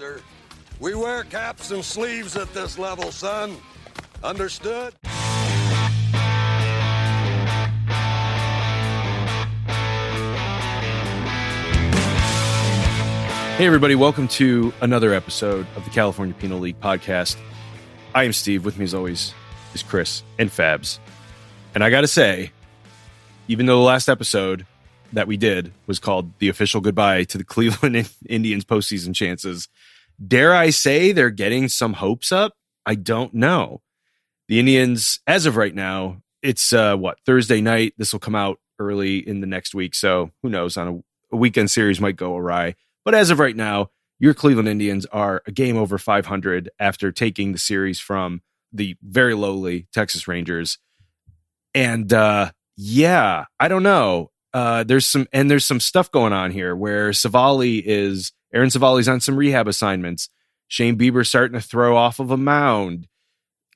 sir. We wear caps and sleeves at this level, son. Understood? Hey, everybody, welcome to another episode of the California Penal League podcast. I am Steve. With me, as always, is Chris and Fabs. And I got to say, even though the last episode that we did was called The Official Goodbye to the Cleveland Indians postseason chances, dare I say they're getting some hopes up? I don't know. The Indians, as of right now, it's uh, what, Thursday night. This will come out early in the next week. So who knows? On a, a weekend series might go awry. But as of right now, your Cleveland Indians are a game over 500 after taking the series from the very lowly Texas Rangers. And uh, yeah, I don't know. Uh, there's some and there's some stuff going on here where Civale is Aaron Civale's on some rehab assignments. Shane Bieber starting to throw off of a mound.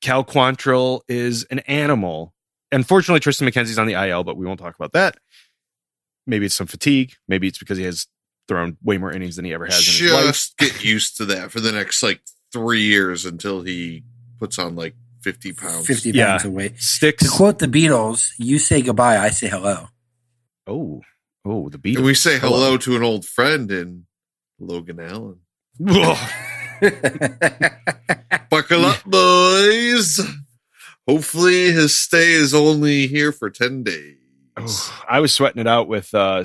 Cal Quantrill is an animal. Unfortunately, Triston McKenzie's on the IL, but we won't talk about that. Maybe it's some fatigue. Maybe it's because he has thrown way more innings than he ever has in his life. Just get used to that for the next like three years until he puts on like 50 pounds. 50 Yeah. pounds away. Sticks. To quote the Beatles, you say goodbye, I say hello. Oh, oh, the Beatles. And we say hello to an old friend in Logan Allen. Buckle up, boys. Hopefully his stay is only here for 10 days. Oh, I was sweating it out with uh,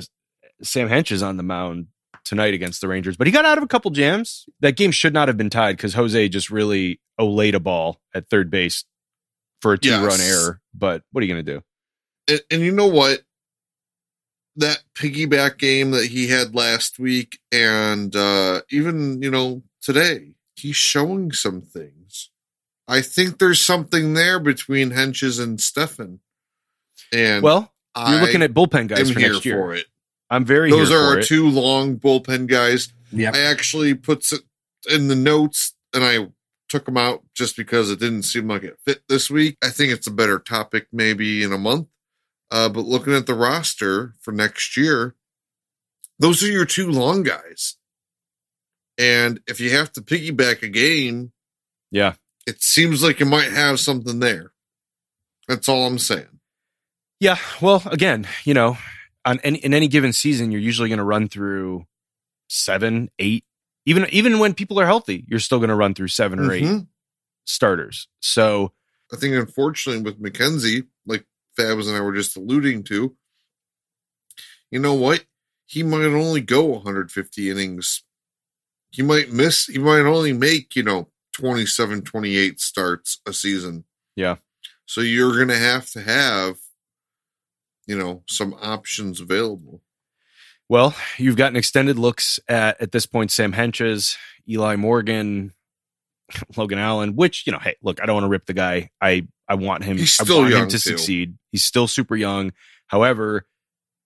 Sam Hentges on the mound tonight against the Rangers, but he got out of a couple jams. That game should not have been tied because Jose just really olayed a ball at third base for a two run error. But what are you going to do? And, and you know what? That piggyback game that he had last week and uh, even, you know, today, he's showing some things. I think there's something there between Hentges and Stephan. And Well, you're I looking at bullpen guys for here next year. for it. I'm very Those are our two long bullpen guys. Yep. I actually puts it in the notes and I took them out just because it didn't seem like it fit this week. I think it's a better topic maybe in a month. Uh, but looking at the roster for next year, those are your two long guys. And if you have to piggyback a game, Yeah. it seems like you might have something there. That's all I'm saying. Yeah. Well, again, you know, on any, in any given season, you're usually going to run through seven, eight, even even when people are healthy, you're still going to run through 7 or eight Mhm. starters. So I think unfortunately with McKenzie, Fabs and I were just alluding to, you know what? He might only go 150 innings. He might miss, he might only make, you know, 27, 28 starts a season. Yeah. So you're going to have to have, you know, some options available. Well, you've gotten extended looks at at this point Sam Hentges, Eli Morgan, Logan Allen, which, you know, hey, look, I don't want to rip the guy. I I want him He's still want him to too. succeed. He's still super young. However,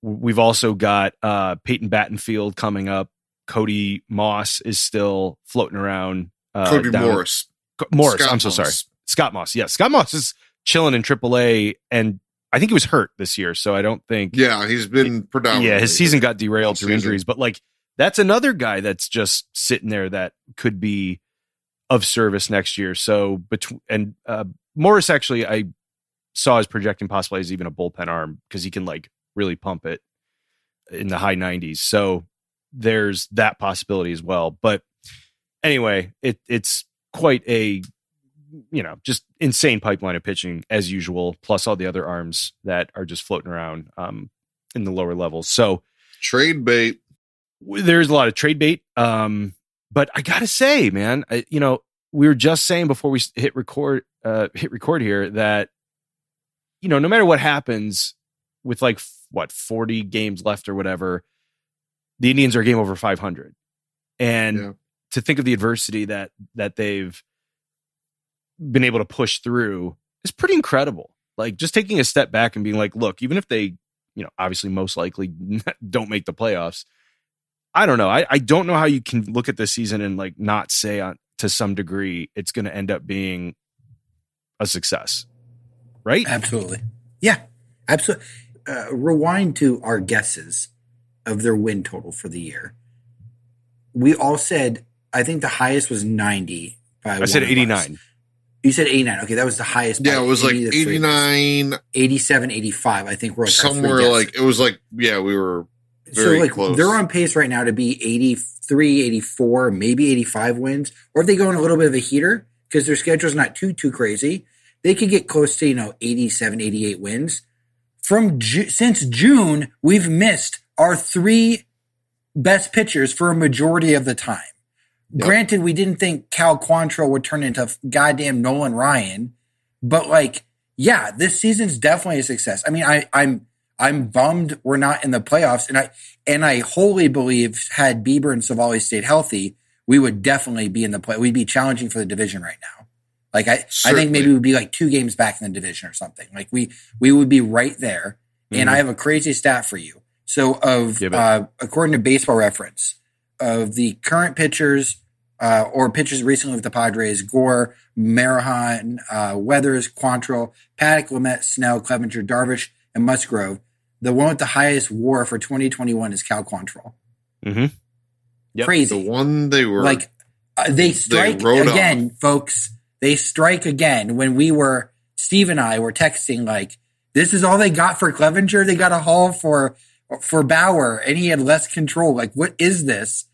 we've also got uh Peyton Battenfield coming up. Cody Moss is still floating around. Uh, Cody down- Morris. Co- Morris, Scott I'm so Moss. sorry. Scott Moss. Yeah, Scott Moss is chilling in AAA and I think he was hurt this year, so I don't think Yeah, he's been predominantly. yeah, his season got derailed through season. injuries, but like that's another guy that's just sitting there that could be of service next year. So between and uh, Morris actually, I saw his projecting possibly as even a bullpen arm because he can like really pump it in the high 90s. So there's that possibility as well. But anyway, it it's quite a you know just insane pipeline of pitching as usual, plus all the other arms that are just floating around um, in the lower levels. So Trade bait. there's a lot of trade bait. Um, but I gotta say, man, I, you know, we were just saying before we hit record, uh, hit record here that, you know, no matter what happens with like what 40 games left or whatever, the Indians are game over 500. And Yeah. to think of the adversity that, that they've been able to push through is pretty incredible. Like just taking a step back and being like, look, even if they, you know, obviously most likely don't make the playoffs, I don't know. I, I don't know how you can look at this season and like not say on to some degree it's going to end up being a success, right? Absolutely. Yeah, absolutely. Uh, rewind to our guesses of their win total for the year. We all said I think the highest was 90. By I said one of us. 89. You said 89. Okay, that was the highest. Yeah, it was like any of the three of us. 89, 87, 85. I think we're like somewhere like, it was like, yeah, we were so like close. they're on pace right now to be 83, 84, maybe 85 wins. Or if they go in a little bit of a heater because their schedule's not too too crazy, they could get close to, you know, 87, 88 wins. From Ju- since June, we've missed our three best pitchers for a majority of the time. Yep. Granted, we didn't think Cal Quantrill would turn into goddamn Nolan Ryan, but like, yeah, this season's definitely a success. I mean, I, I'm I'm bummed we're not in the playoffs, and I and I wholly believe had Bieber and Civale stayed healthy, we would definitely be in the play. We'd be challenging for the division right now. Like I, I think maybe we'd be like two games back in the division or something. Like we we would be right there. And Mhm. I have a crazy stat for you. So of uh, according to Baseball Reference, of the current pitchers uh, or pitchers recently with the Padres, Gore, Marahan, uh, Weathers, Quantrill, Paddack, Lamet, Snell, Clevinger, Darvish, and Musgrove. The one with the highest WAR for 2021 is Cal Quantrill. Mhm. Yep. Crazy the one they were like uh, they strike wrote again, folks. They strike again. When we were Steve and I were texting, like this is all they got for Clevinger. They got a haul for for Bauer, and he had less control. Like what is this?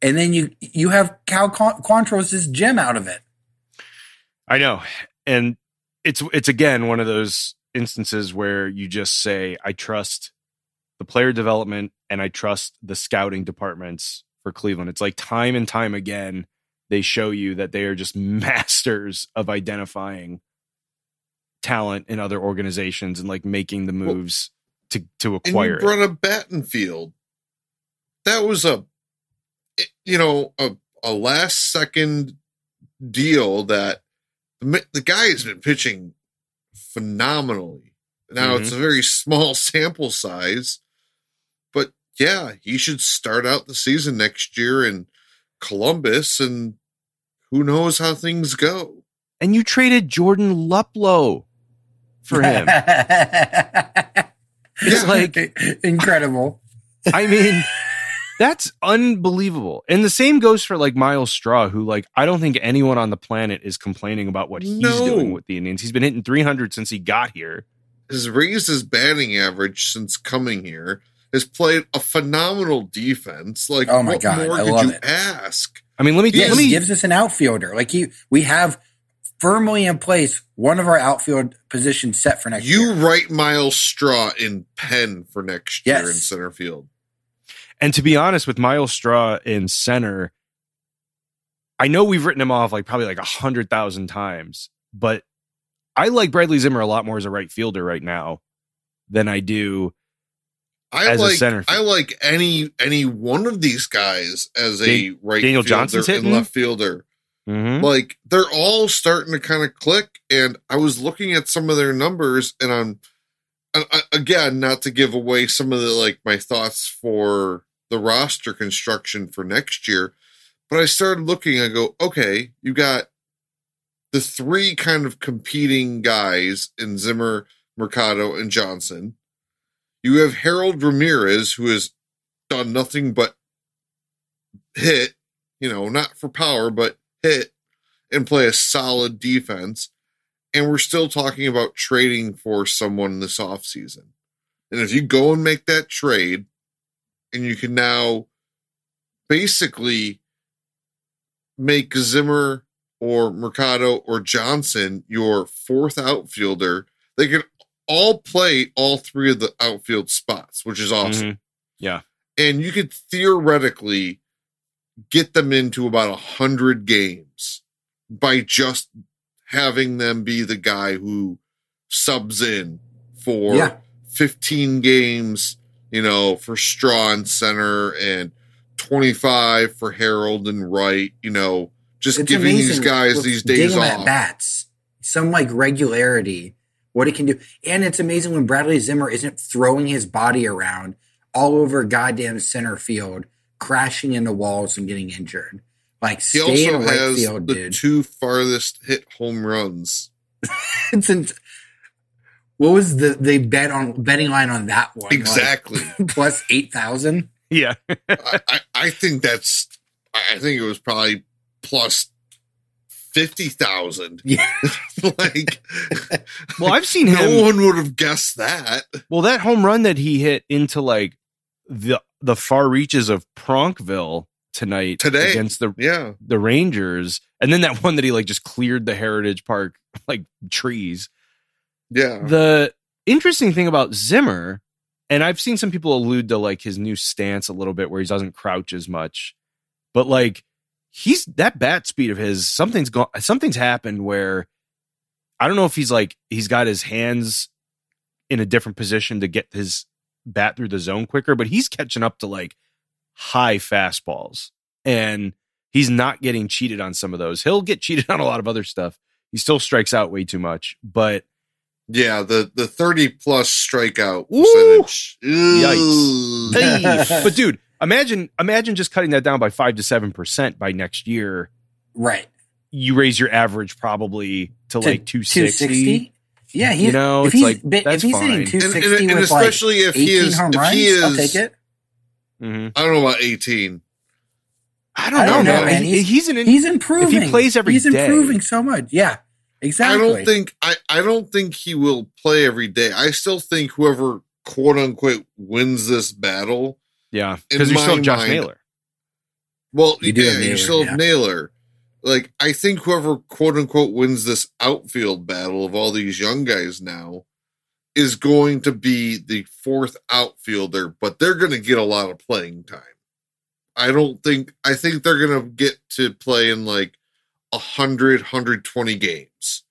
And then you you have Cal Qu- Quantros' gem out of it. I know. And it's it's again one of those instances where you just say I trust the player development and I trust the scouting departments for Cleveland. It's like time and time again they show you that they are just masters of identifying talent in other organizations and like making the Well, moves to to and acquire you it. brought up Battenfield. That was a, eh, you know, a, a last second deal that the, the guy has been pitching phenomenally. Now it's mm-hmm. a very small sample size, but yeah, he should start out the season next year in Columbus, and who knows how things go. And you traded Jordan Luplow for him. it's like incredible. I mean, that's unbelievable. And the same goes for like Myles Straw, who like I don't think anyone on the planet is complaining about what he's No. doing with the Indians. He's been hitting 300 since he got here. has raised his batting average since coming here. Has played a phenomenal defense. Like, Oh my what God, more I could love you it. ask? I mean, let me He let He me gives us an outfielder. Like he, we have firmly in place one of our outfield positions set for next You year. write Myles Straw in pen for next year in center field. And to be honest with Myles Straw in center, I know we've written him off like probably like a hundred thousand times, but I like Bradley Zimmer a lot more as a right fielder right now than I do. I As a like center I like any any one of these guys as a right Daniel fielder Johnson's and left fielder. Mhm. Like they're all starting to kind of click. And I was looking at some of their numbers, and I'm I- again not to give away some of the like my thoughts for the roster construction for next year, but I started looking. I go, okay, you got the three kind of competing guys in Zimmer, Mercado, and Johnson. You have Harold Ramirez, who has done nothing but hit, you know, not for power, but hit and play a solid defense. And we're still talking about trading for someone this offseason. And if you go and make that trade, and you can now basically make Zimmer or Mercado or Johnson your fourth outfielder, they can all play all three of the outfield spots, which is awesome. Mhm. And you could theoretically get them into about a hundred games by just having them be the guy who subs in for Yeah. 15 games, you know, for Straw and center and 25 for Harold and Wright, you know, just It's giving these guys these days getting 'em at off. bats, some like regularity, what it can do. And it's amazing when Bradley Zimmer isn't throwing his body around all over goddamn center field, crashing into walls and getting injured. Like He stay in also right has field, the dude. two farthest hit home runs. It's in- what was the they bet on betting line on that one? Like, Exactly. plus eight thousand. Yeah. I, I, I think that's I think it was probably plus fifty thousand. Yeah. like Well, I've seen him. no one would have guessed that. Well, that home run that he hit into like the the far reaches of Pronkville tonight Today. against the Yeah. the Rangers, and then that one that he like just cleared the Heritage Park like trees. Yeah. The interesting thing about Zimmer, and I've seen some people allude to like his new stance a little bit where he doesn't crouch as much, but like he's that bat speed of his, something's gone, something's happened where I don't know if he's like, he's got his hands in a different position to get his bat through the zone quicker, but he's catching up to like high fastballs and he's not getting cheated on some of those. He'll get cheated on a lot of other stuff. He still strikes out way too much, but Yeah, the the 30 plus strikeout Ooh. percentage. Yikes. Ugh. Hey, but dude, imagine imagine just cutting that down by five to seven percent by next year. right. You raise your average probably to, like two sixty. Yeah, he, You know, if it's he's, like, but that's if he's fine. hitting And- and, 260 and, and with like especially if he is home if runs, he is I'll take it. Mm-hmm. I don't know about 18. I don't I know, don't know, man. man. He's- he's an He's improving. He plays every he's day- improving so much. Yeah, exactly. I don't think I, I don't think he will play every day. I still think whoever quote unquote wins this battle. yeah because you still have Josh mind- Naylor. Well, You do yeah, have you still have yeah. Naylor. Like I think whoever quote unquote wins this outfield battle of all these young guys now is going to be the fourth outfielder, but they're going to get a lot of playing time. I don't think I think they're going to get to play in like 100 120 games.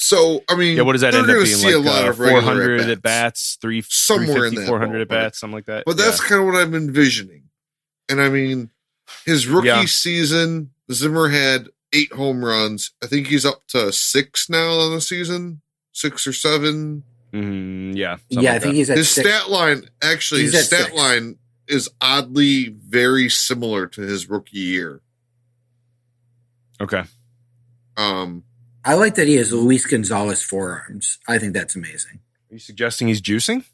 So, I mean, Yeah, what does that end up gonna being? see Like a lot uh, of four hundred at at-bats. three Somewhere in 350, that 400 at bats, something like that. But that's kind of what I'm envisioning. And I mean, his rookie Yeah. season, Zimmer had eight home runs. I think he's up to six now on the season, six or seven. yeah, mm, yeah, something Yeah, I think that. he's at his six. stat line, actually, He's his stat six. line is oddly very similar to his rookie year. Okay. Um, I like that he has Luis Gonzalez forearms. I think that's amazing. Are you suggesting he's juicing?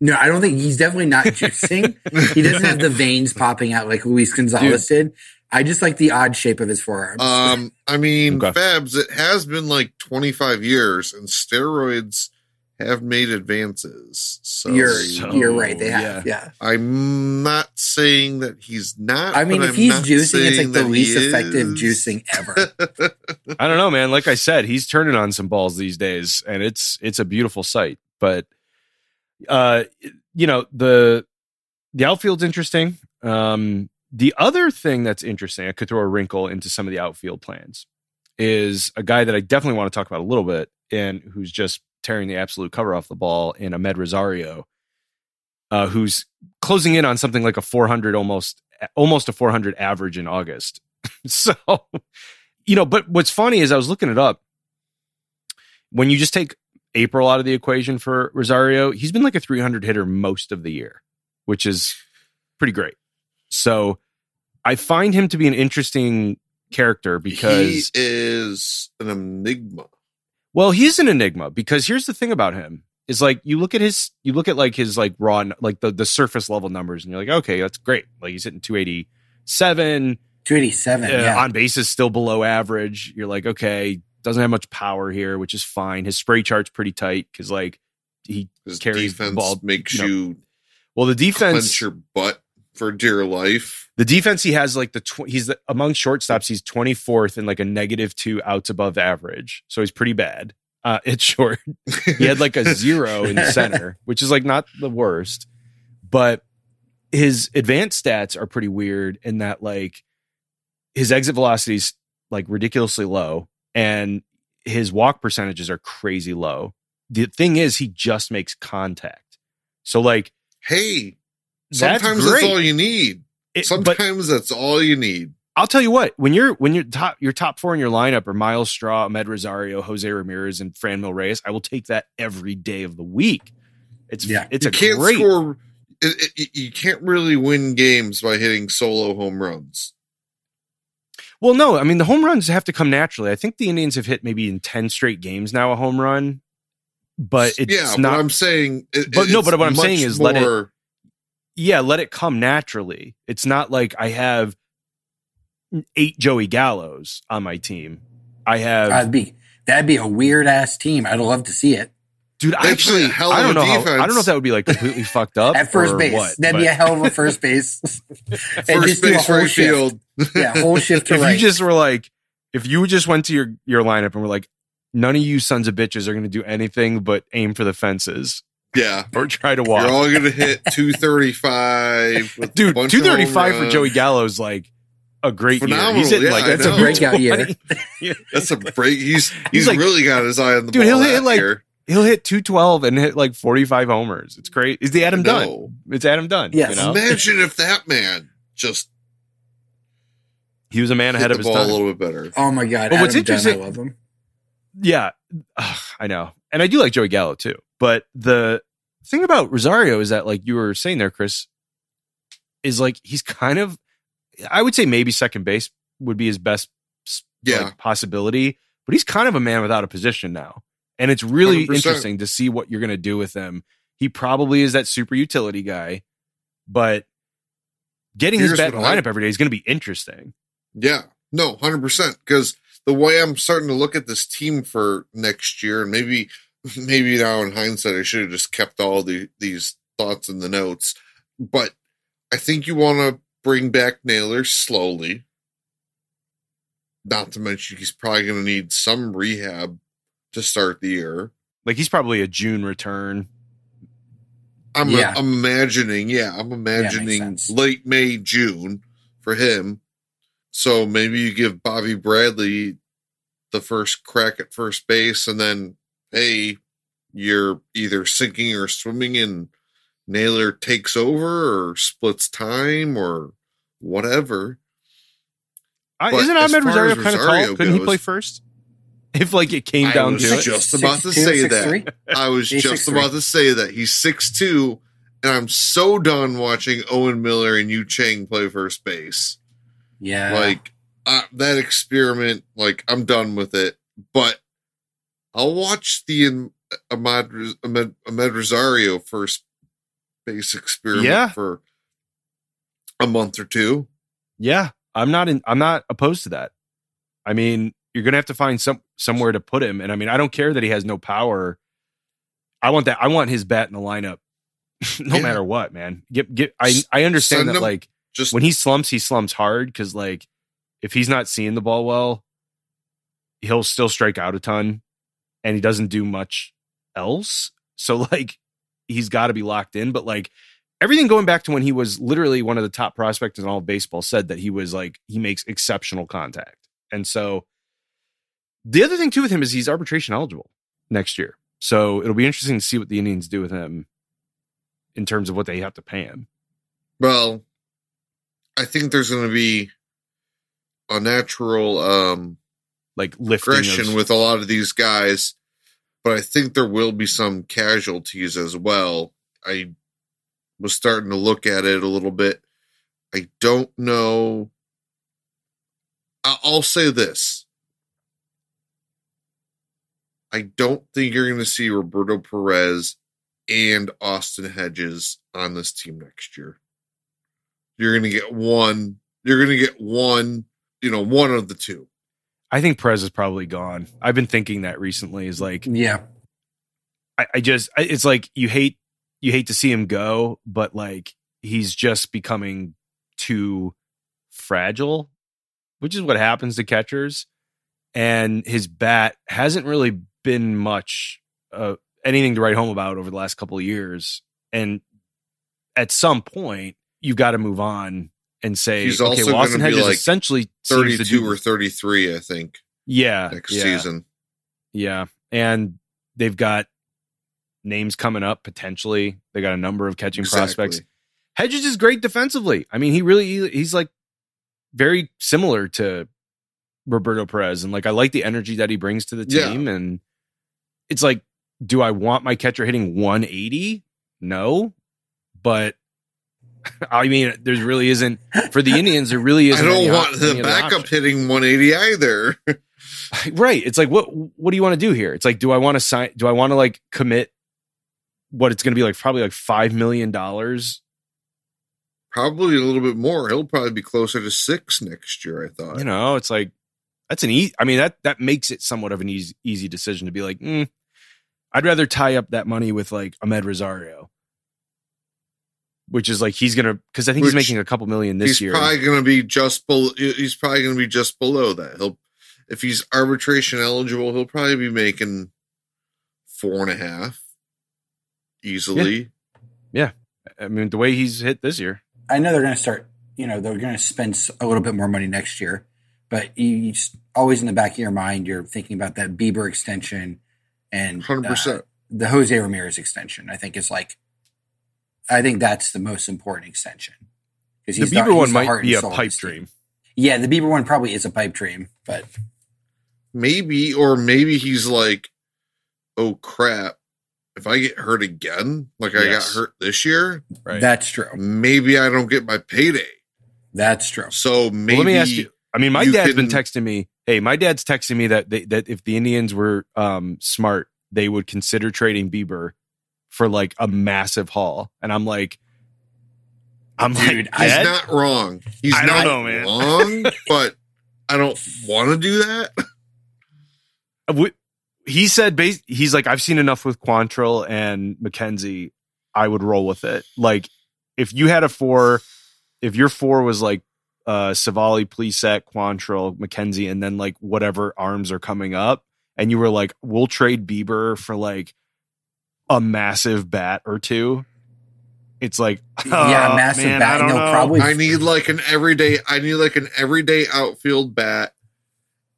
No, I don't think he's definitely not juicing. he doesn't have the veins popping out like Luis Gonzalez did. I just like the odd shape of his forearms. um, I mean, Okay. Fabs, it has been like 25 years and steroids have made advances. So you're so, you're right. They have, yeah. I'm not saying that he's not. I mean, but if I'm he's juicing, it's like the least effective juicing ever. I don't know, man. Like I said, he's turning on some balls these days, and it's it's a beautiful sight. But uh, you know the the outfield's interesting. Um, the other thing that's interesting, I could throw a wrinkle into some of the outfield plans, is a guy that I definitely want to talk about a little bit, and who's just tearing the absolute cover off the ball in Amed Rosario, uh, who's closing in on something like a 400, almost almost a 400 average in August. so you know, but what's funny is I was looking it up. When you just take April out of the equation for Rosario, he's been like a 300 hitter most of the year, which is pretty great. So I find him to be an interesting character because, he is an enigma. Well, he's an enigma because here's the thing about him is like you look at his, you look at like his like raw, like the, the surface level numbers and you're like, okay, that's great. Like he's hitting 287, 287. uh, yeah. on base is still below average. You're like, okay, doesn't have much power here, which is fine. His spray chart's pretty tight because like he His carries the ball, makes you know, you well the defense clench your butt for dear life. The defense he has like the tw- he's the, among shortstops he's 24th in like a negative two outs above average, so he's pretty bad. Uh, it's short. He had like a zero in center, which is like not the worst, but his advanced stats are pretty weird in that like his exit velocity is like ridiculously low and his walk percentages are crazy low. The thing is, he just makes contact. So like hey, sometimes that's, great. all you need. It- Sometimes that's all you need. I'll tell you what, when you're when you're top your top four in your lineup are Myles Straw, Med Rosario, Jose Ramirez, and Fran Mil Reyes, I will take that every day of the week. It's Yeah. it's you a can't great score. It, it, you can't really win games by hitting solo home runs. Well, no, I mean the home runs have to come naturally. I think the Indians have hit maybe in ten straight games now a home run, but it's yeah, not. but I'm saying. It, But no, but what I'm saying is let it- more- yeah, let it come naturally. It's not like I have eight Joey Gallos on my team. I have That'd be that'd be a weird ass team. I'd love to see it dude. They play Actually, a hell I don't a know. How, I don't know if that would be like completely fucked up at first or base. What, That'd but be a hell of a first base. And First just a base, whole right shift. field. Yeah, whole shift to if right. you just were like, if you just went to your your lineup and were like, none of you sons of bitches are going to do anything but aim for the fences Yeah. or try to walk. You're walk. all gonna hit 235 Dude, two thirty five for runs. Joey Gallo's like a great Phenomenal, year. He's hitting yeah, like That's a know. breakout year. That's a break. He's he's, like- really got his eye on the Dude, ball he'll hit that like- year. He'll hit two twelve and hit like forty five homers. It's great. Is the Adam Dunn? No. It's Adam Dunn. Yes. you know? Imagine if that man just he was a man ahead the of his ball time. a little bit better. oh my god! But what's Adam Dunn, interesting- I love him. Yeah, Ugh, I know, and I do like Joey Gallo too. But the thing about Rosario is that, like you were saying there, Chris, is like he's kind of, I would say maybe second base would be his best s- like, Yeah. possibility, but he's kind of a man without a position now, and it's really 100%. interesting to see what you're going to do with him. He probably is that super utility guy, but getting his bat in the what I- lineup every day is going to be interesting. Yeah, no, hundred percent. Because the way I'm starting to look at this team for next year, and maybe maybe now in hindsight, I should have just kept all the these thoughts in the notes. But I think you want to bring back Naylor slowly. Not to mention he's probably going to need some rehab to start the year. Like he's probably a June return. I'm, Yeah. I'm imagining, yeah, I'm imagining sense. late May, June for him. So maybe you give Bobby Bradley the first crack at first base, and then, hey, you're either sinking or swimming, and Naylor takes over or splits time or whatever. I, isn't Amed far Rosario as kind of Rosario tall? Couldn't he play first? If like it came I down to it, I was just about to say that. I was just about to say that he's six two, and I'm so done watching Owen Miller and Yu Chang play first base. Yeah, like uh, that experiment like i'm done with it but i'll watch the uh, amed, amed rosario first base experiment Yeah. for a month or two yeah, I'm not in. I'm not opposed to that. I mean, you're gonna have to find some somewhere to put him, and I mean, I don't care that he has no power. I want that. I want his bat in the lineup, no Yeah. matter what, man. Get get. I I understand Send that him- like just when he slumps, he slumps hard because like if he's not seeing the ball well, he'll still strike out a ton, and he doesn't do much else. So like he's got to be locked in. But like everything going back to when he was literally one of the top prospects in all of baseball said that he was like he makes exceptional contact, and so the other thing too with him is he's arbitration eligible next year. So it'll be interesting to see what the Indians do with him in terms of what they have to pay him. well i think there's going to be a natural um Like lifting of, with a lot of these guys, but I think there will be some casualties as well. I was starting to look at it a little bit. I don't know. I'll say this. I don't think you're going to see Roberto Perez and Austin Hedges on this team next year. You're going to get one. You're going to get one, you know, one of the two. I think Perez is probably gone. I've been thinking that recently. Is like yeah, I, I just I, it's like you hate you hate to see him go, but like he's just becoming too fragile, which is what happens to catchers. And his bat hasn't really been much uh, anything to write home about over the last couple of years. And at some point, you've got to move on and say, He's okay, also well, Austin gonna be Hedges like essentially seems to 32 do- or 33, I think, yeah, next yeah. season. Yeah. And they've got names coming up potentially. They got a number of catching prospects. Hedges is great defensively. I mean, he really he's like very similar to Roberto Perez and like I like the energy that he brings to the Yeah. team and it's like do I want my catcher hitting 180? No. But I mean, there really isn't for the Indians. There really isn't. I don't want op- the backup option. hitting 180 either. right it's like what what do you want to do here it's like do i want to sign do i want to like commit what it's going to be like probably like five million dollars probably a little bit more. He'll probably be closer to six next year. I thought. You know, it's like that's an easy. I mean that that makes it somewhat of an easy easy decision to be like, mm, I'd rather tie up that money with like Amed Rosario, which is like he's gonna because I think he's making a couple million this he's year. probably going to be just below. He's probably going to be just below that. He'll, if he's arbitration eligible, he'll probably be making four and a half easily. Yeah. I mean, the way he's hit this year. I know they're going to start. You know, they're going to spend a little bit more money next year, but you, you just always in the back of your mind, you're thinking about that Bieber extension and Hundred uh, percent. the Jose Ramirez extension. I think is like, I think that's the most important extension because The Bieber one might be a pipe dream. Yeah, the Bieber one probably is a pipe dream, but Maybe, or maybe he's like, "Oh crap! If I get hurt again, like I got hurt this year, Right. that's true. maybe I don't get my payday." That's true. So maybe Well, let me ask you. I mean, my you dad's been texting me. Hey, my dad's texting me that they, that if the Indians were um, smart, they would consider trading Bieber for like a massive haul. And I'm like, I'm Dude, like, he's not wrong. He's I don't know, man. wrong, but I don't want to do that. W- he said he's like i've seen enough with quantrill and mckenzie i would roll with it like if you had a four if your four was like uh civale Pleset, quantrill mckenzie and then like whatever arms are coming up and you were like we'll trade bieber for like a massive bat or two it's like Yeah, oh, massive man, bat, I don't know. probably- I need like an everyday. I need like an everyday outfield bat,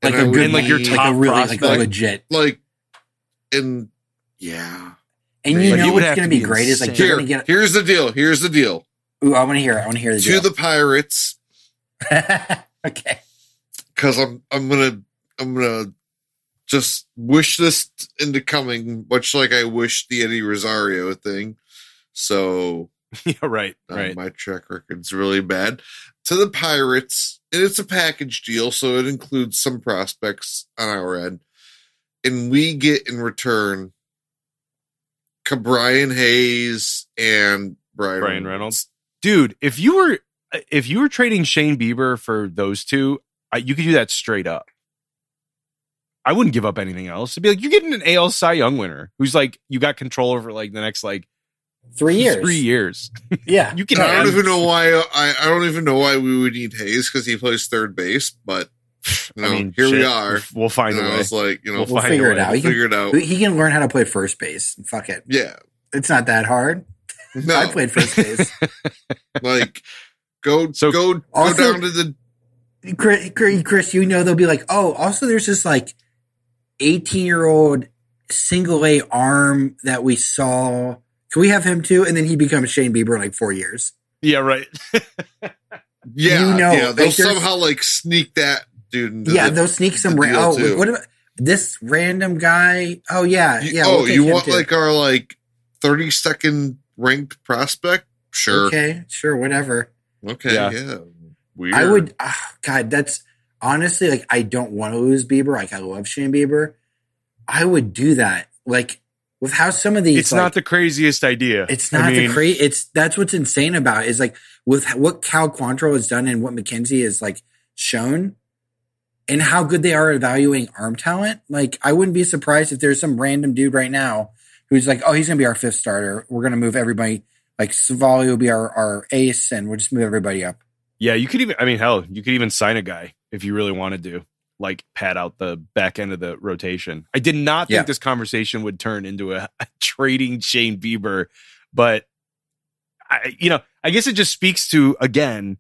Like And I a good, And, like, your need, like top a really like a legit. like, and yeah. And you But know would what's going to to be be great is like Here, get. here's the deal. Here's the deal. Ooh, I want to hear. it. I want to hear the To deal. the Pirates, okay. because I'm I'm gonna I'm gonna just wish this into coming, much like I wish the Eddie Rosario thing. So yeah right Uh, right My track record's really bad. To the Pirates, and it's a package deal, so it includes some prospects on our end. And we get in return Brian Hayes and Brian, Bryan Reynolds. dude if you were if you were trading shane bieber for those two you could do that straight up i wouldn't give up anything else it'd be like you're getting an al cy young winner who's like you got control over like the next like Three years. three years Yeah. you can I don't even know why I, I don't even know why we would need Hayes because he plays third base, but you know, I mean, here we shit, are. we'll, we'll find And a I way was like, you know, We'll We'll find figure it way. out. He figure can, it out. he can learn how to play first base. Fuck it. Yeah. It's not that hard. No, I played first base. like go So- go go down to the Chris, Chris, you know, they'll be like, oh, also there's this like 18 year old single A arm that we saw. Can we have him too? And then he becomes Shane Bieber in like four years. yeah right Yeah, You know, yeah, they'll like, somehow like sneak that dude. Into yeah, the, they'll sneak some. the Ra- oh, too. what about this random guy? Oh yeah, you- yeah. oh, we'll take you want too. like our like thirty second ranked prospect? Sure. Okay. Okay, sure, whatever. Yeah. Yeah. Weird. I would. ah, God, that's honestly like I don't want to lose Bieber. Like I love Shane Bieber. I would do that. Like with how some of these. it's like, not the craziest idea It's I not mean, the crazy. It's that's what's insane about it, is like with what Cal Quantrill has done and what McKenzie has like shown, and how good they are at evaluating arm talent. Like I wouldn't be surprised if there's some random dude right now who's like, oh, he's gonna be our fifth starter. We're gonna move everybody. Like Civale will be our our ace, and we'll just move everybody up. Yeah, you could even. I mean, hell, you could even sign a guy if you really wanted to, like pad out the back end of the rotation. I did not think Yeah. this conversation would turn into a, a trading Shane Bieber, but I, you know, I guess it just speaks to again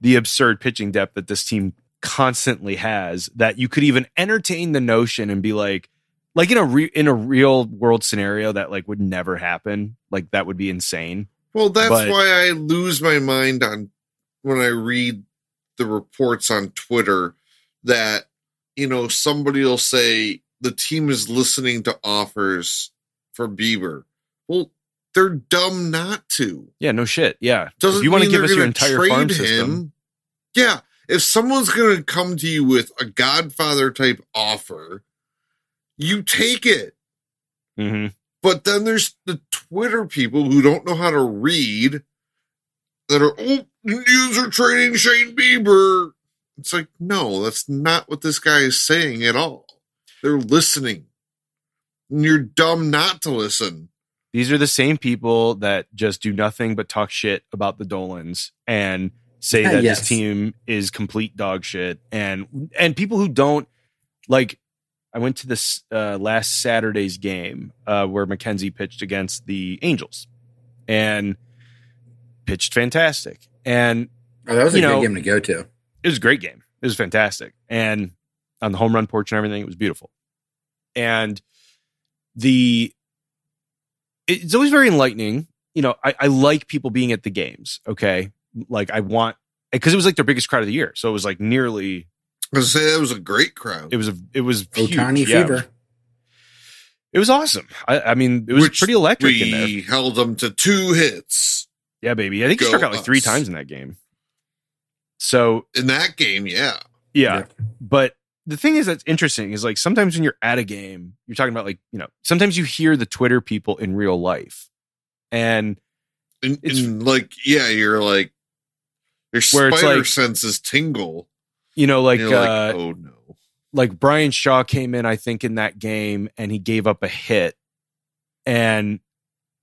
the absurd pitching depth that this team constantly has. That you could even entertain the notion and be like, like in a re- in a real world scenario that like would never happen. Like that would be insane. Well, that's But- why I lose my mind on when I read the reports on Twitter that you know somebody will say the team is listening to offers for Bieber. Well, they're dumb not to. Yeah, no shit. Yeah, Doesn't if you want to give us your entire farm trade system. Yeah, if someone's going to come to you with a Godfather type offer, you take it. hmm But then there's the Twitter people who don't know how to read that are oh news are trading Shane Bieber. It's like no, that's not what this guy is saying at all. They're listening. And you're dumb not to listen. These are the same people that just do nothing but talk shit about the Dolans and say that Yes. this team is complete dog shit and and people who don't like I went to this uh, last Saturday's game uh, where McKenzie pitched against the Angels and pitched fantastic and Oh, that was a You good know- game to go to. it was a great game. It was fantastic. And on the home run porch and everything, it was beautiful. And the it's always very enlightening. You know, I, I like people being at the games. Okay. Like I want because it was like their biggest crowd of the year. So it was like nearly I was say that was a great crowd. it was a it was huge. Ohtani Yeah. fever. It was awesome. I, I mean, it was Which pretty electric in there. we held them to two hits Yeah, baby. I think he struck out like three us. times in that game. So in that game. Yeah, Yeah. Yeah. But the thing is that's interesting is like sometimes when you're at a game, you're talking about like, you know, sometimes you hear the Twitter people in real life. And and, It's- and like yeah, you're like your spider like- senses tingle. you know, like uh like, oh no. like Bryan Shaw came in, I think, in that game and he gave up a hit. And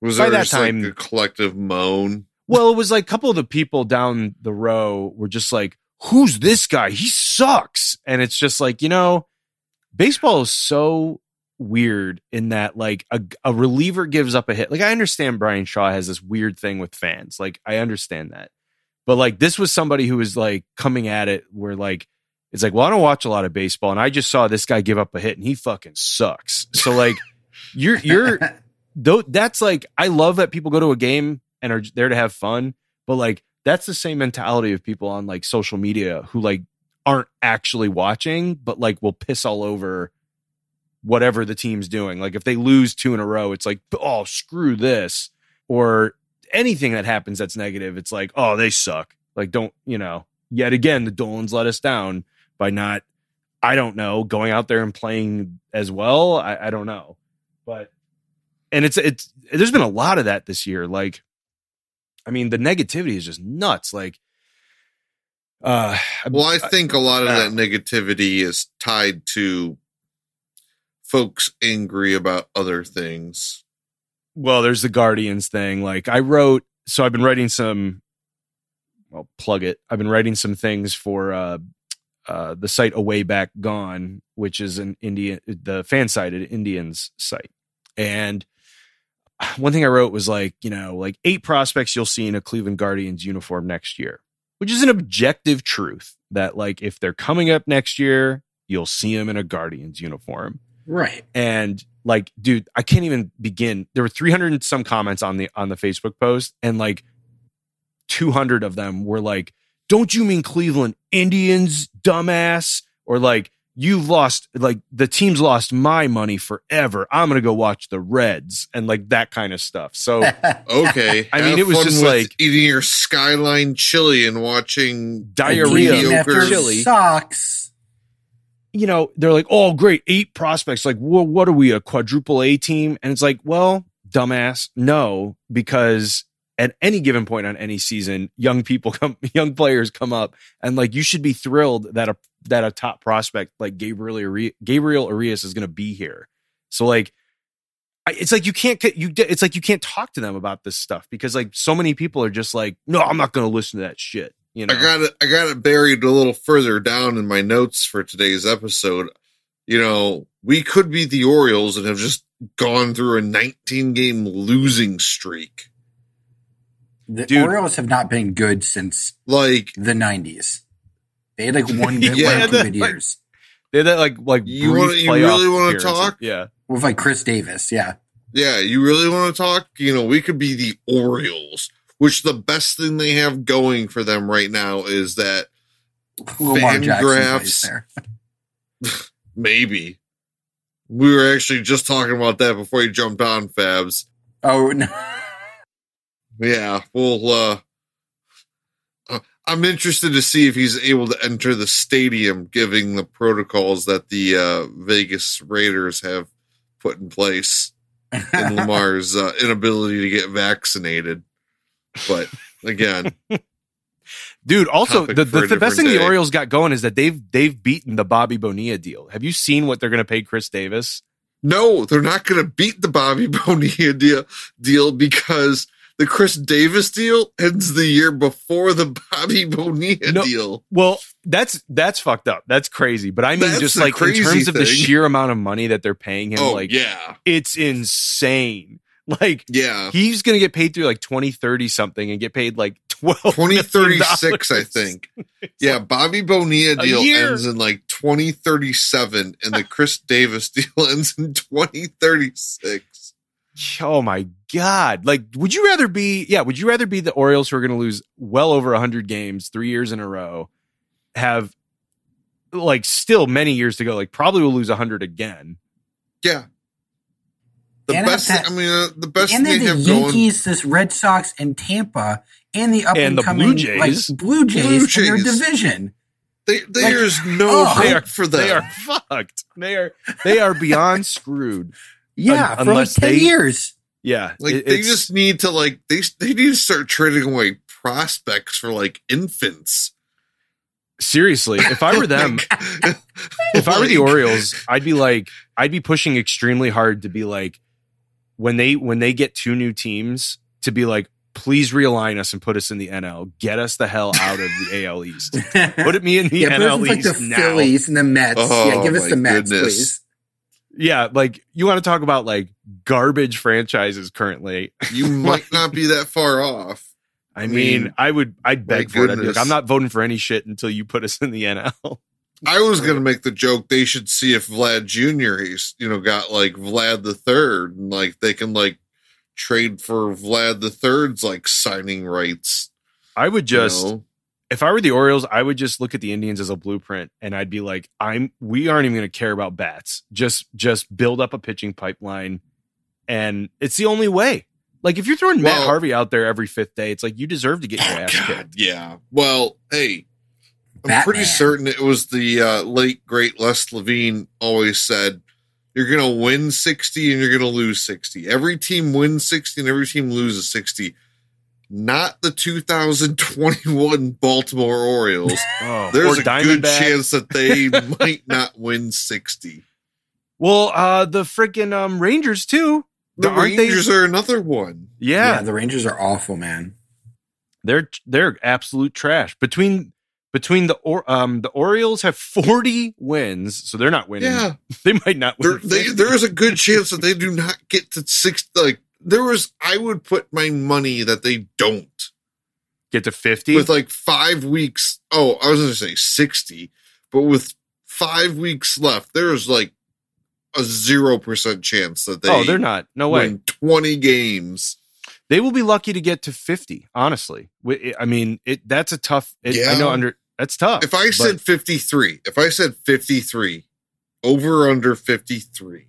Was by there that just time- like a collective moan? Well, it was like a couple of the people down the row were just like, Who's this guy? He sucks. And it's just like, you know, baseball is so weird in that like a, a reliever gives up a hit. Like I understand Bryan Shaw has this weird thing with fans. Like I understand that. But like this was somebody who was like coming at it where like it's like, well, I don't watch a lot of baseball and I just saw this guy give up a hit and he fucking sucks. So like you're you're though that's like I love that people go to a game and are there to have fun, but like that's the same mentality of people on like social media who like aren't actually watching, but like will piss all over whatever the team's doing. Like if they lose two in a row, it's like, oh, screw this. Or anything that happens that's negative, it's like, oh, they suck. Like, don't, you know, yet again, the Dolans let us down by not, I don't know, going out there and playing as well. I, I don't know. But, and it's, it's, there's been a lot of that this year. Like, I mean, the negativity is just nuts. Like, uh, Well, I think a lot of that negativity is tied to folks angry about other things. well, there's the Guardians thing. Like I wrote, so I've been writing some. Well, plug it. I've been writing some things for uh, uh, the site Away Back Gone, which is an Indian, the fan sided Indians site. And one thing I wrote was like, you know, like eight prospects you'll see in a Cleveland Guardians uniform next year, which is an objective truth that like if they're coming up next year, you'll see them in a Guardians uniform. Right. and like dude i can't even begin. There were 300 and some comments on the on the facebook post and like 200 of them were like don't you mean cleveland indians dumbass? or like you've lost like the team's lost my money forever i'm gonna go watch the reds and like that kind of stuff so Okay. I mean, have it was just like- eating your skyline chili and watching Diarrhea. After mediocre- chili. Sucks. you know, they're like, oh, great, eight prospects. Like, well, what are we, a quadruple A team? And it's like, well, dumbass, no, because at any given point on any season, young people come, young players come up, and like you should be thrilled that a that a top prospect like Gabriel Ari- Gabriel Arias is going to be here. So like, I, it's like you can't you it's like you can't talk to them about this stuff because like so many people are just like, no, I'm not going to listen to that shit. You know, I got it. I got it buried a little further down in my notes for today's episode. You know, we could be the Orioles and have just gone through a 19 game losing streak. The Dude. Orioles have not been good since Like, the 90s. They had like one good, Yeah, one or two that- like- years they're that like like You brief wanna- you really wanna talk? Yeah. with like Chris Davis. Yeah. yeah, you really want to talk? You know, we could be the Orioles, which the best thing they have going for them right now is that Lamar Fan Jackson drafts. plays there. maybe we were actually just talking about that before you jumped on, Fabs. Oh, no. Yeah, well, uh, I'm interested to see if he's able to enter the stadium, given the protocols that the uh, Vegas Raiders have put in place in Lamar's uh, inability to get vaccinated. But again. Dude, also the, the, the best thing different the. Orioles got going is that they've they've beaten the Bobby Bonilla deal. Have you seen what they're going to pay Chris Davis? No, they're not going to beat the Bobby Bonilla deal, deal because the Chris Davis deal ends the year before the Bobby Bonilla No, deal. Well, that's that's fucked up. That's crazy. But I mean, That's just like in terms of the sheer amount of money that they're paying him, Oh like yeah, it's insane. Like yeah. he's going to get paid through like 2030 something and get paid like 12 2036, I think. Yeah, Bobby Bonilla deal ends in like 2037, and the Chris Davis deal ends in 2036. Oh my god. Like would you rather be yeah, would you rather be the Orioles who are going to lose well over 100 games 3 years in a row have like still many years to go, like probably will lose 100 again. Yeah. The And best, that- I mean, uh, the best and thing then they the have going. Yankees, this Red Sox, and Tampa, and the up And and the coming Blue Jays. like Blue Jays, Blue in their division. They, there's no oh, hope They are for them. They are fucked. They are they are beyond screwed. Yeah, Un- for like unless ten they- years. Yeah. Like it- they just need to like they they need to start trading away prospects for like infants. seriously, if I were them, Like- if I were the Orioles, I'd be like, I'd be pushing extremely hard to be like, when they when they get two new teams, to be like, please realign us and put us in the NL. Get us the hell out of the AL East. Put me in the yeah, put us NL with, like the now. Phillies and the Mets. Oh, yeah, give us the Mets, goodness. please. Yeah, like you want to talk about like garbage franchises currently. you might not be that far off. I, I mean, mean, I would I'd beg for it. I'd like, i'm not voting for any shit until you put us in the NL. I was gonna make the joke they should see if Vlad Jr. he's you know got like Vlad the third and like they can like trade for Vlad the third's like signing rights. I would you just know? If I were the Orioles, I would just look at the Indians as a blueprint and I'd be like, I'm we aren't even gonna care about bats. Just just build up a pitching pipeline. And it's the only way. Like if you're throwing Matt Harvey out there every fifth day, it's like you deserve to get your Oh, ass God, kicked. yeah. Well, hey, I'm Batman. pretty certain it was the uh, late great Les Levine always said, "You're gonna win 60 and you're gonna lose 60. Every team wins 60 and every team loses 60." Not the 2021 Baltimore Orioles. Oh, There's or a good Diamondbacks. chance that they might not win 60. Well, uh the freaking um Rangers too. The Aren't they- Rangers are another one. Yeah, Yeah, the Rangers are awful, man. they're they're absolute trash. Between between the or um the Orioles have 40 wins, so they're not winning. Yeah, They might not there, win. they, there is a good chance that they do not get to six. Like there was, I would put my money that they don't. get to 50. with like five weeks. Oh, I was going to say 60, but with five weeks left, there's like a 0% chance that they oh, they're not. No way. win 20 games. They will be lucky to get to 50, honestly. I mean, it that's a tough it, I know under that's tough. If I said 53, if I said 53, over under 53.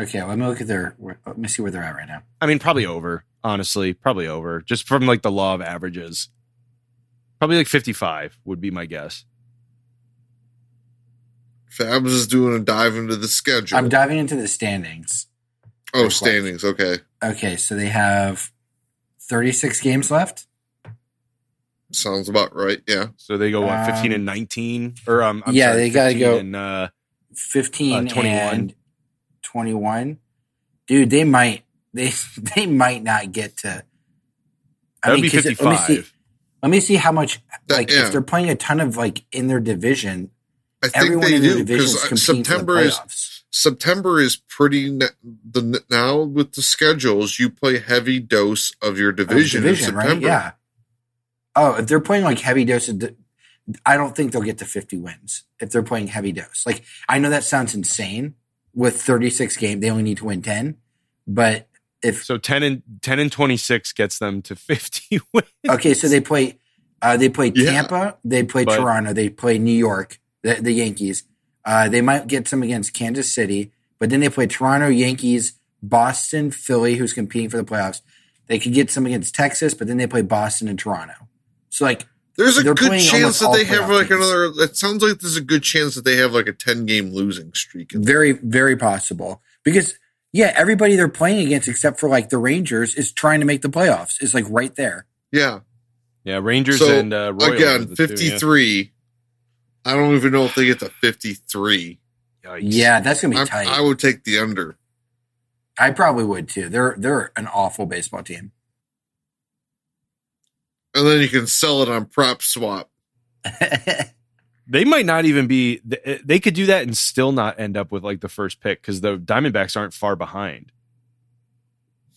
Okay, let me look at their. Let me see where they're at right now. I mean, probably over, honestly, probably over. Just from like the law of averages. Probably like 55 would be my guess. Fabs is doing a dive into the schedule. I'm diving into the standings. oh, standings. Okay. Okay, so they have 36 games left. Sounds about right. Yeah. So they go what, 15 Um, and 19 or um I'm yeah, sorry, they gotta 15 go- and uh 15 Uh, 21. and 21. Dude, they might they they might not get to that would be 'cause it- 55. Let me see. Let me see how much That- like yeah. if they're playing a ton of like in their division, I think everyone they in do is uh, because September is. September is pretty ne- the now with the schedules you play heavy dose of your Of division, in right? Yeah. Oh, if they're playing like heavy dose, I don't think they'll get to 50 wins if they're playing heavy dose. Like I know that sounds insane. With 36 games, they only need to win 10. But if So 10 and 10 and 26 gets them to 50 wins. okay, so they play uh, they play Yeah. Tampa, they play But- Toronto, they play New York, the, the Yankees. Uh, they might get some against Kansas City, but then they play Toronto, Yankees, Boston, Philly, who's competing for the playoffs. They could get some against Texas, but then they play Boston and Toronto. So like There's a good chance that they have like teams. another. It sounds like there's a good chance that they have like a 10 game losing streak. in there. very, very possible because yeah, everybody they're playing against except for like the Rangers is trying to make the playoffs. Is like right there. Yeah, Yeah, Rangers So, and uh, Royals Again, the two, yeah. 53. I don't even know if they get to 53. Yeah, that's gonna be I, tight. I would take the under. I probably would too. They're they're an awful baseball team. And then you can sell it on prop swap. they might not even be. They could do that and still not end up with like the first pick because the Diamondbacks aren't far behind.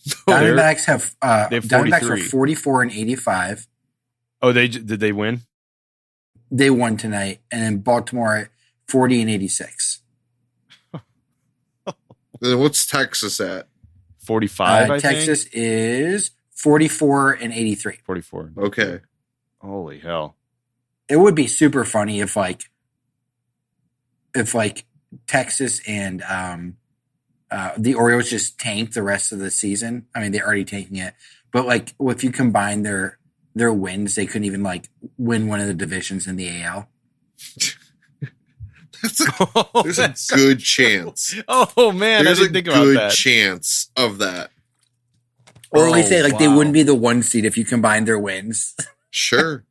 They're- Diamondbacks have uh, they have Diamondbacks are 44 and 85. Oh, they did they win? They won tonight, and then Baltimore at 40 and 86. Then what's Texas at? Forty five. Uh, I think Texas is 44 and 83. forty four. Okay. Holy hell! It would be super funny if like if like Texas and um uh the Orioles just tanked the rest of the season. I mean, they're already tanking it, but like if you combine their their wins, they couldn't even like win one of the divisions in the AL. That's a, there's a That's- good chance. Oh man, There's I a didn't think about good that. chance of that. Or at least Oh, say like they wouldn't be the one seed if you combine their wins. Sure.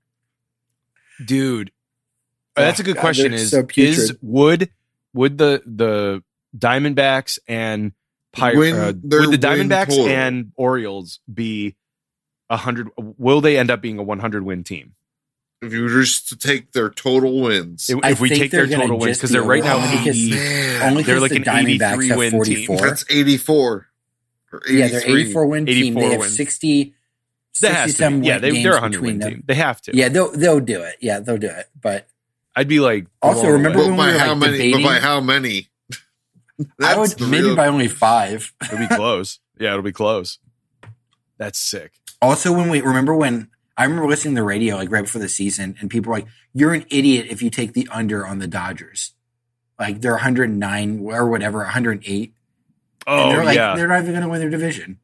dude. uh, that's a good God, question. Is so is would would the the Diamondbacks and Pir- Win uh, would the win Diamondbacks total. and Orioles be a hundred? Will they end up being a one hundred win team if you were just to take their total wins. if, if we take their total wins? Because be they're right now one because- 80. Only They're like the an 83 have win team. That's 84. Or 83. Yeah, they're 84 win team. They have wins. 60, That has to some be. Yeah, win they, they're a hundred win them. team. They have to. Yeah, they'll they'll do it. Yeah, they'll do it. But I'd be like. Also, remember. But when we by were, how like, many? debating- But by how many? I would maybe real- by only five. it'll be close. Yeah, it'll be close. That's sick. Also, when we remember when I remember listening to the radio like right before the season, and people were like, "You're an idiot if you take the under on the Dodgers." Like they're 109 or whatever, 108, Oh and they're like yeah. they're not even going to win their division.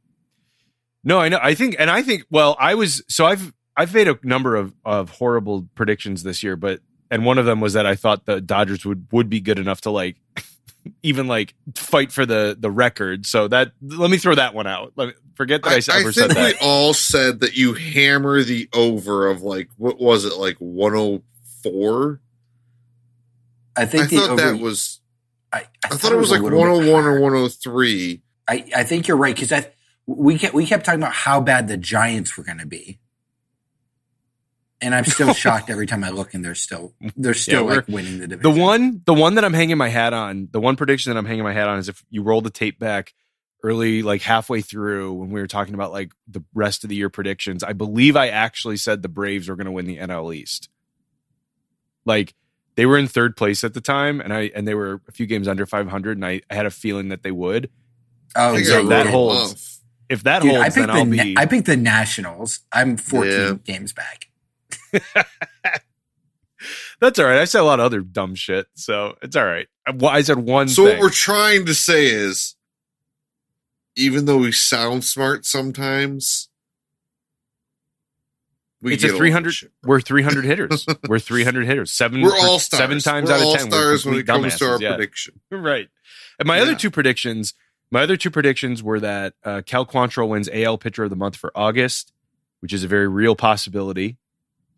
No, I know. I think, and I think. Well, I was so I've I've made a number of of horrible predictions this year, but and one of them was that I thought the Dodgers would would be good enough to like even like fight for the the record. So that let me throw that one out. Let me, forget that I ever said think we that. all said that you hammer the over of like what was it like 104? I I think the thought over, that was. I, I thought it was a like 101 or 103. I, I think you're right because I we kept we kept talking about how bad the Giants were going to be, and I'm still shocked every time I look, and they're still they're still we're- like winning the division. The one the one that I'm hanging my hat on, the one prediction that I'm hanging my hat on is if you roll the tape back early, like halfway through when we were talking about like the rest of the year predictions, I believe I actually said the Braves were going to win the NL East. Like they were in third place at the time, and I and they were a few games under 500, and I, I had a feeling that they would. oh I think yeah, I so wrote that them holds. off. If that Dude, I holds, picked then I'll the be. I picked the Nationals. I'm 14 Yeah. games back. That's all right. I said a lot of other dumb shit, so it's all right. I, I said one. So thing. what we're trying to say is, even though we sound smart sometimes, we it's a get lot of 300 shit. we're 300 hitters we're 300 hitters 7 We're all stars. seven times We're out of 10 stars we're when it comes to our yeah. prediction. right and my other two predictions my other two predictions were that uh, cal quantrill wins al pitcher of the month for august which is a very real possibility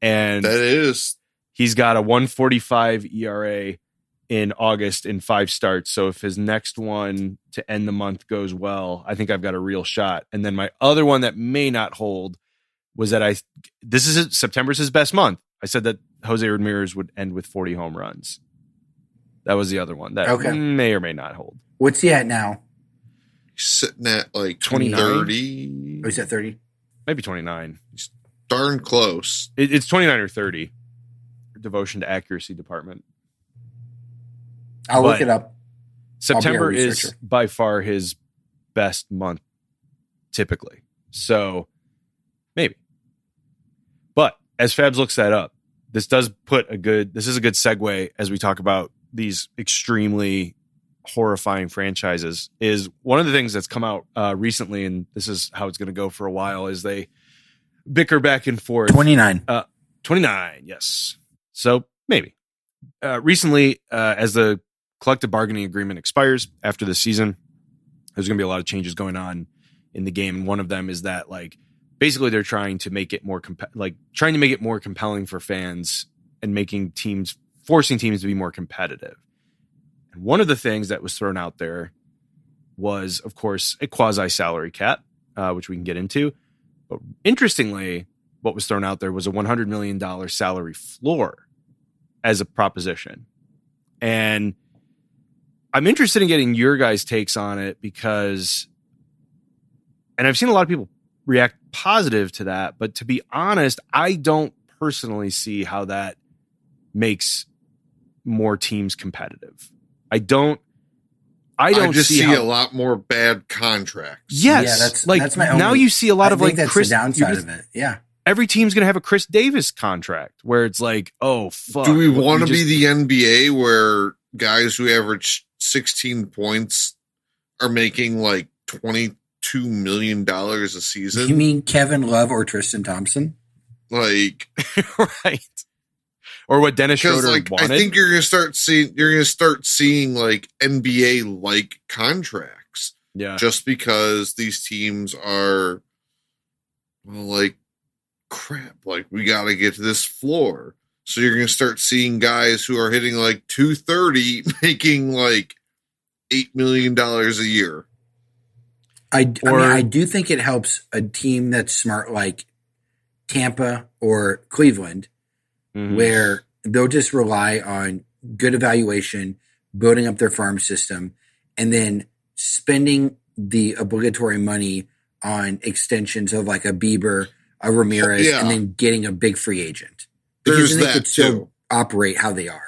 and That is he's got a 145 era in august in five starts so if his next one to end the month goes well i think i've got a real shot and then my other one that may not hold was that I this is September's his best month. I said that Jose Ramirez would end with 40 home runs. That was the other one that Okay. may or may not hold. What's he at now? He's sitting at like 29? 30. Oh, he's at 30. Maybe 29. He's Darn close. It, it's 29 or 30. Devotion to accuracy department. I'll But- look it up. September is by far his best month typically. So maybe. But as Fabs looks that up, this does put a good this is a good segue as we talk about these extremely horrifying franchises is one of the things that's come out uh, recently and this is how it's going to go for a while is they bicker back and forth. 29. 29 yes. So maybe. Uh, recently uh, as the collective bargaining agreement expires after the season there's going to be a lot of changes going on in the game and one of them is that like basically they're trying to make it more comp- like trying to make it more compelling for fans and making teams forcing teams to be more competitive. And one of the things that was thrown out there was, of course, a quasi salary cap, uh, which we can get into. But interestingly, what was thrown out there was a $100 million salary floor as a proposition. And I'm interested in getting your guys' takes on it because, and I've seen a lot of people react positive to that, but to be honest, I don't personally see how that makes more teams competitive. I don't. I don't I just see, see, how, a lot more bad contracts. Yes, Yeah, that's- like that's my now you see a lot I of like that's Chris. the you downside just- of it. Yeah. Every team's gonna have a Chris Davis contract where it's like, oh fuck. Do we want to be the NBA where guys who average 16 points are making like 22 million dollars a season? You mean Kevin Love or Tristan Thompson? like right? Or what Dennis because Schroeder like wanted? I think you're gonna start seeing you're gonna start seeing like NBA like contracts yeah, just because these teams are well, like crap. Like we got to get to this floor. So you're going to start seeing guys who are hitting like 230 making like $8 million a year. I, I mean, I do think it helps a team that's smart like Tampa or Cleveland, Mhm. where they'll just rely on good evaluation, building up their farm system, and then spending the obligatory money on extensions of like a Bieber, a Ramirez, Yeah. and then getting a big free agent. There's then they that could still too. operate how they are.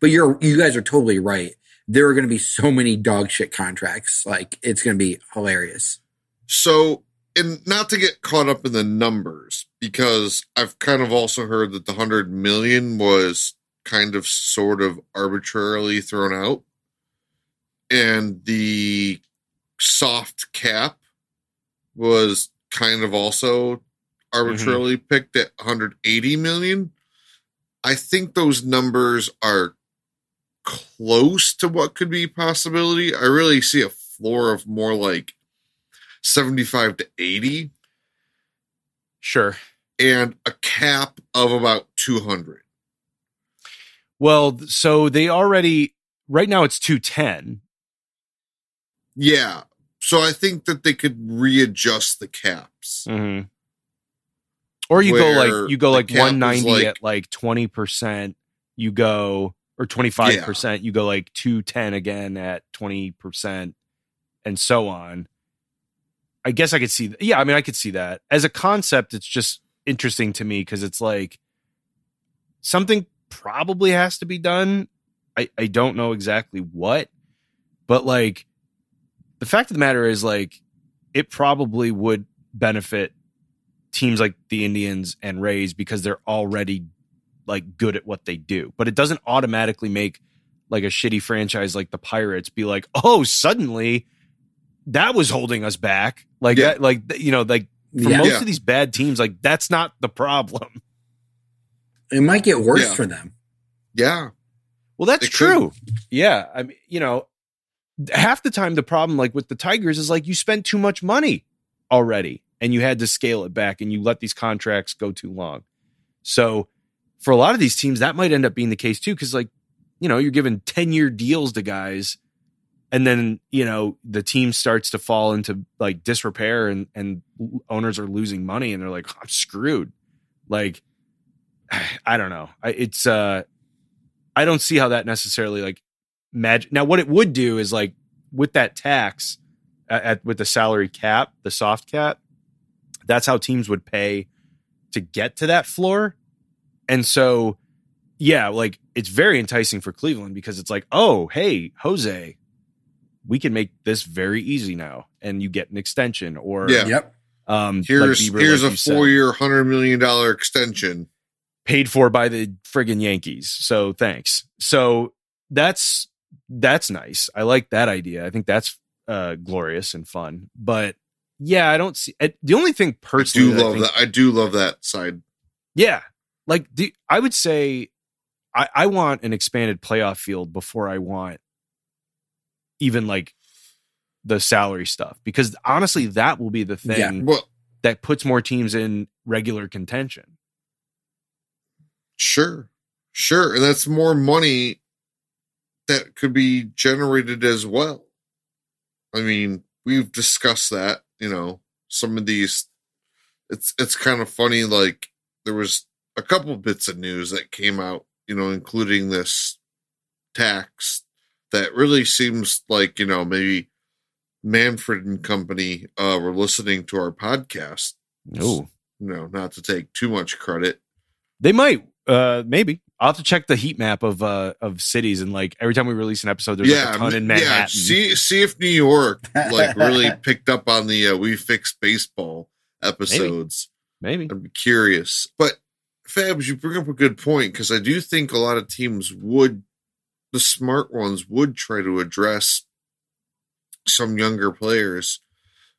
But you're you guys are totally right. There are going to be so many dog shit contracts. Like it's going to be hilarious. So, and not to get caught up in the numbers, because I've kind of also heard that the 100 million was kind of sort of arbitrarily thrown out. And the soft cap was kind of also arbitrarily mm-hmm. picked at 180 million. I think those numbers are close to what could be possibility. I really see a floor of more like 75 to 80 sure. and a cap of about 200. Well, so they already right now it's two ten. Yeah. So I think that they could readjust the caps. Mm-hmm. Or you go like you go like one ninety like- at like twenty percent. You go or twenty five percent. You go like two ten again at twenty percent, and so on. I guess I could see. Yeah, I mean, I could see that as a concept. It's just interesting to me because it's like something probably has to be done. I I don't know exactly what, but like the fact of the matter is like it probably would benefit teams like the Indians and Rays because they're already like good at what they do. But it doesn't automatically make like a shitty franchise like the Pirates be like, "Oh, suddenly that was holding us back." Like Yeah. that like you know, like for Yeah. most Yeah. of these bad teams like that's not the problem. It might get worse Yeah. for them. Yeah. Well, that's It could. true. Yeah, I mean, you know, half the time the problem like with the Tigers is like you spent too much money already and you had to scale it back and you let these contracts go too long. So, for a lot of these teams that might end up being the case too cuz like, you know, you're giving 10-year deals to guys and then, you know, the team starts to fall into like disrepair and and owners are losing money and they're like, I'm screwed. Like I don't know. I, it's uh I don't see how that necessarily like magic. Now, what it would do is like with that tax at, at with the salary cap, the soft cap, that's how teams would pay to get to that floor. And so, yeah, like it's very enticing for Cleveland because it's like, oh, hey, Jose, we can make this very easy now, and you get an extension or Yeah. Yep. um, like Here's Bieber, here's like a you said four year, $100 million extension. paid for by the friggin' Yankees. So thanks. So that's that's nice. I like that idea. I think that's uh glorious and fun. But yeah, I don't see it, the only thing personally. I personally. do that I love think- that. I do love that side. Yeah, like the, I would say, I, I want an expanded playoff field before I want even like the salary stuff because honestly, that will be the thing. Yeah. Well, that puts more teams in regular contention. Sure. Sure. And that's more money that could be generated as well. I mean, we've discussed that, you know, some of these it's it's kind of funny like there was a couple bits of news that came out, you know, including this tax that really seems like, you know, maybe Manfred and company uh were listening to our podcast. No, You know, not to take too much credit. they might. Uh, maybe I'll have to check the heat map of uh of cities and like every time we release an episode, there's like a ton in Manhattan. Yeah, see see if New York like really picked up on the uh, we fix baseball episodes. maybe. I'd be curious. But Fabs, you bring up a good point because I do think a lot of teams would, the smart ones would try to address some younger players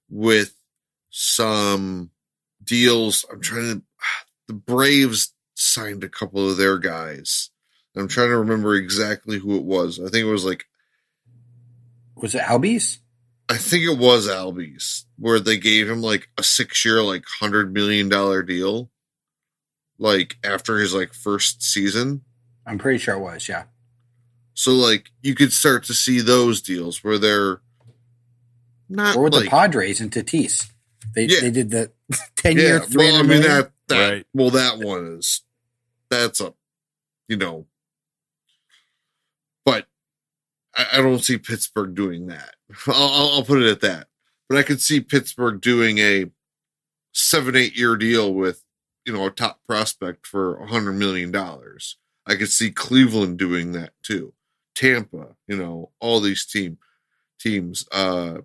with some deals. I'm trying to, the Braves signed a couple of their guys. I'm trying to remember exactly who it was. I think it was like, Was it Albies? I think it was Albies where they gave him like a six year, like hundred million dollar deal. Like after his like first season. I'm pretty sure it was. Yeah. So like you could start to see those deals where they're not Or with like the Padres and Tatis. They Yeah. they did the ten year, yeah, three well, I mean million. that that Right. well that one is that's a you know but I, I don't see Pittsburgh doing that. I'll, I'll, I'll put it at that. But I could see Pittsburgh doing a seven eight year deal with you know a top prospect for a hundred million dollars. I could see Cleveland doing that too. Tampa, you know, all these team teams, uh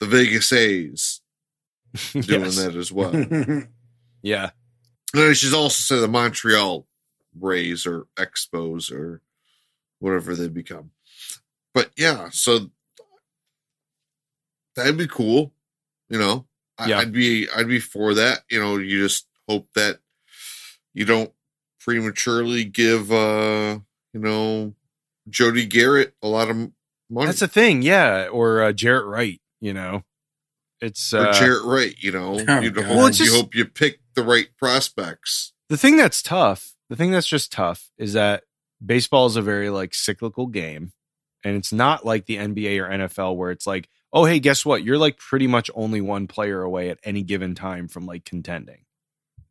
the Vegas A's doing Yes. that as well. Yeah. And I should also say the Montreal Rays or Expos or whatever they become. But yeah, so that'd be cool. You know, I, Yeah. I'd be I'd be for that. You know, you just hope that you don't prematurely give uh you know Jody Garrett a lot of money. That's the thing, yeah. Or uh, Jarrett Wright, you know, it's or uh, Jarrett Wright, you know. Oh, you, hope, Well, it's you hope you pick the right prospects. the thing that's tough. The thing that's just tough is that baseball is a very like cyclical game, and it's not like the NBA or NFL where it's like, oh hey, guess what? You're like pretty much only one player away at any given time from like contending.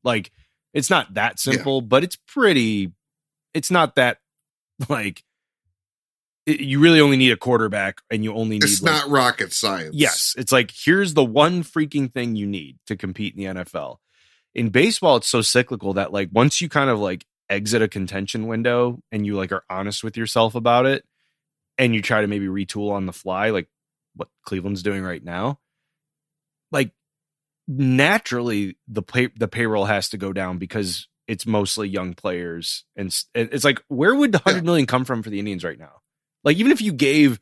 Like it's not that simple, but it's pretty. It's not that like. it- you really only need a quarterback, and you only need. It's like, not rocket science. Yes, it's like here's the one freaking thing you need to compete in the NFL. In baseball, it's so cyclical that like once you kind of like exit a contention window and you like are honest with yourself about it and you try to maybe retool on the fly like what Cleveland's doing right now, like naturally the pay the payroll has to go down because it's mostly young players and it's like where would the hundred million come from for the Indians right now? Like even if you gave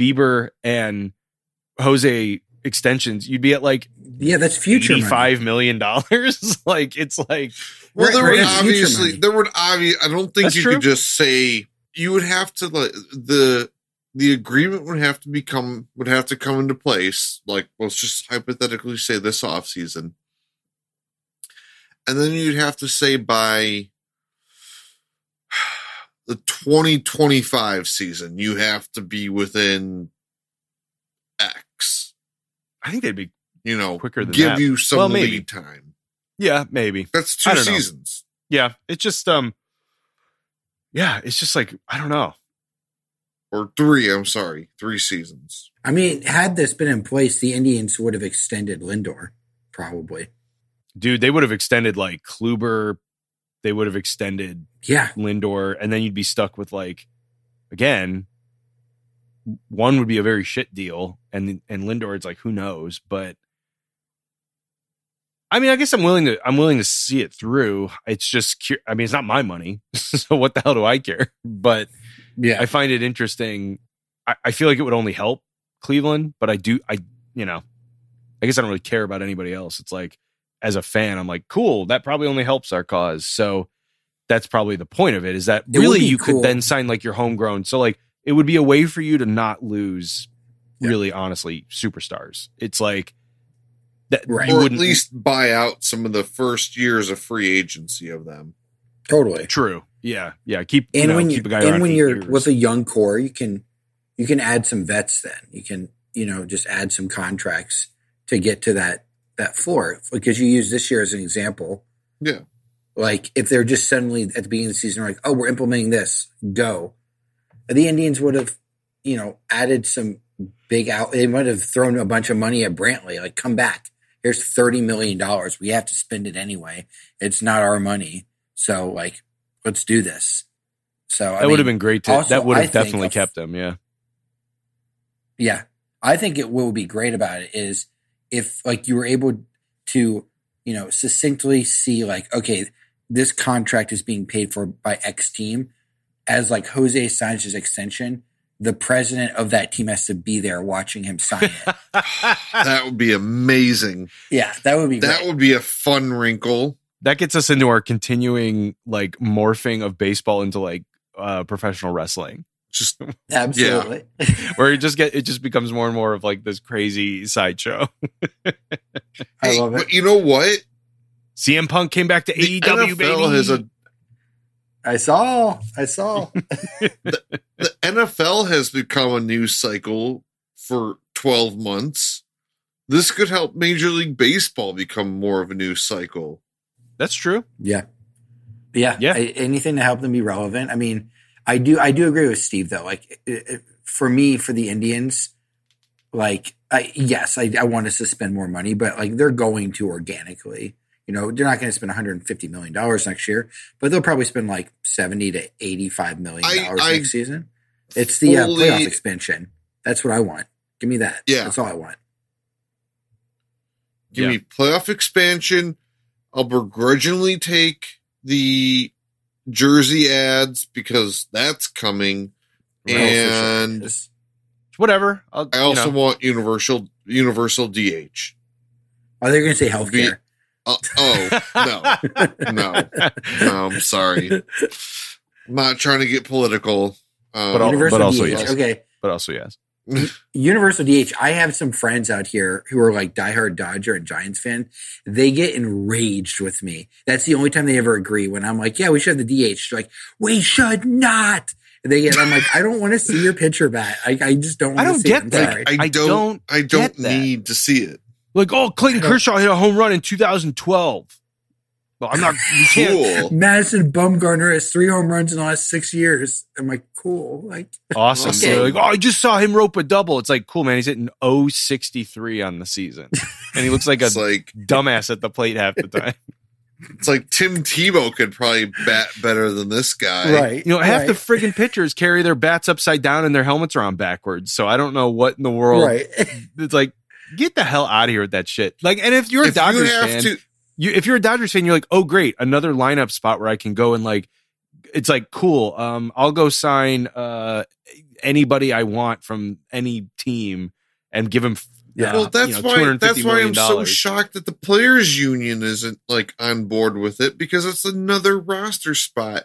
Bieber and Jose extensions, you'd be at like yeah, that's future five million eighty-five million dollars. like it's like Well, there right, would it's obviously there would obvious. I don't think That's you true. could just say you would have to like the the agreement would have to become would have to come into place. Like let's just hypothetically say this off season, and then you'd have to say by the twenty twenty five season you have to be within X. I think they'd be You know, Quicker than give that. you some Well, maybe. lead time. yeah, maybe. That's two don't know. seasons. Yeah. It's just um yeah, it's just like I don't know. Or three, I'm sorry, three seasons. I mean, had this been in place, the Indians would have extended Lindor, probably. Dude, they would have extended like Kluber, they would have extended Yeah, Lindor, and then you'd be stuck with like again, one would be a very shit deal, and and Lindor, it's like who knows, but I mean, I guess I'm willing to I'm willing to see it through. It's just, cu- I mean, it's not my money, so what the hell do I care? But yeah. I find it interesting. I, I feel like it would only help Cleveland, but I do, I you know, I guess I don't really care about anybody else. It's like as a fan, I'm like, cool, that probably only helps our cause. So that's probably the point of it is that It really you cool. could then sign like your homegrown. So like it would be a way for you to not lose Yeah. really honestly superstars. It's like That Right. you or at wouldn't least buy out some of the first years of free agency of them. Totally. true. Yeah, yeah. Keep you And know, when you keep a guy and when you're years. with a young core, you can you can add some vets. Then you can you know just add some contracts to get to that that floor because you use this year as an example. Yeah. Like if they're just suddenly at the beginning of the season, like, oh, we're implementing this, go. The Indians would have, you know, added some big out. They might have thrown a bunch of money at Brantley, like, come back. Here's thirty million dollars. We have to spend it anyway. It's not our money, so like, let's do this. So that would have been great. To, also, that would have think definitely of- kept them. Yeah, Yeah. I think it will be great about it is if like you were able to, you know, succinctly see like, okay, this contract is being paid for by X team as like Jose signs his extension, the president of that team has to be there watching him sign it. That would be amazing. yeah, that would be That great. would be a fun wrinkle. That gets us into our continuing like morphing of baseball into like uh professional wrestling, Just Absolutely. where it just get it just becomes more and more of like this crazy sideshow. I hey, love it. but you know what? CM Punk came back to The AEW, NFL baby. has a I saw. I saw. the NFL has become a news cycle for 12 months. This could help Major League Baseball become more of a news cycle. That's true. Yeah. Yeah. Yeah. I- anything to help them be relevant. I mean, I do, I do agree with Steve though. Like it, it- for me, for the Indians, like, I, yes, I, I want us to spend more money, but like they're going to organically, you know, they're not going to spend 150 million dollars next year, but they'll probably spend like 70 to 85 million I- dollars I next season. It's the uh, playoff expansion. That's what I want. Give me that. Yeah. That's all I want. Give Yeah. me playoff expansion. I'll begrudgingly take the jersey ads because that's coming. For sure. And Whatever. I'll, I you also know. want universal universal DH. Are they going to say healthcare? Uh, oh no, no, no! I'm sorry. I'm not trying to get political. Um, But al- Universal also DH. yes. Okay. but also yes. Universal DH. I have some friends out here who are like diehard Dodger and Giants fan. They get enraged with me. That's the only time they ever agree. When I'm like, "Yeah, we should have the DH." They're like, "We should not." And they get. I'm like, I don't want to see your pitcher bat. I, I just don't. I want don't to see get it. I'm that. sorry. I I don't. don't I don't get that. need to see it. Like, oh, Clayton Kershaw hit a home run in 2012. Well, I'm not. You can't. Cool. Madison Bumgarner has three home runs in the last six years. I'm like, cool. Like, Awesome. Okay. They're like, oh, I just saw him rope a double. It's like, cool, man. He's hitting 063 on the season. And he looks like a like dumbass at the plate half the time. it's like Tim Tebow could probably bat better than this guy. right. You know, half right, the friggin' pitchers carry their bats upside down and their helmets are on backwards. So I don't know what in the world. right. It's like, get the hell out of here with that shit. Like, and if you're a If you Dodgers have fan, to, you if you're a Dodgers fan, you're like, oh great, another lineup spot where I can go and like it's like cool. Um, I'll go sign uh anybody I want from any team and give him Yeah. uh, well, that's you know, why that's why I'm so shocked that the players' union isn't like on board with it because it's another roster spot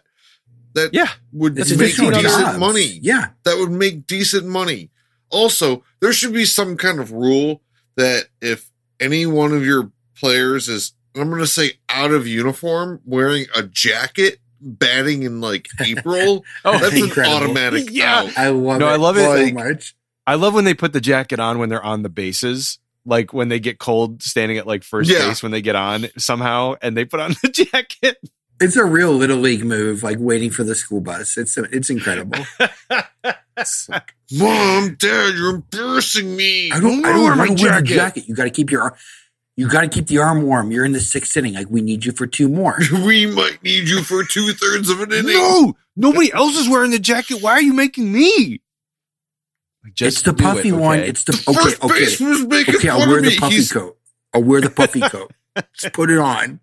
that Yeah, would It's make decent jobs. money. Yeah. that would make decent money. Also, there should be some kind of rule that if any one of your players is, I'm going to say out of uniform, wearing a jacket, batting in like April, Oh, that's an incredible. automatic Yeah. out. I love No, it. I love it. so Like- much. I love when they put the jacket on when they're on the bases. Like when they get cold standing at like first Yeah. base when they get on somehow and they put on the jacket. It's a real little league move, like waiting for the school bus. It's it's incredible. Mom, Dad, you're embarrassing me. I don't. I wear don't my want to wear the jacket. jacket. You got to keep your. Ar- You got to keep the arm warm. You're in the sixth inning. Like we need you for two more. we might need you for two thirds of an inning. No, nobody else is wearing the jacket. Why are you making me? Just it's the do it, puffy one. It's the First okay. Okay. baseman's making Okay. I'll fun wear the me. puffy He's coat. I'll wear the puffy coat. Just put it on.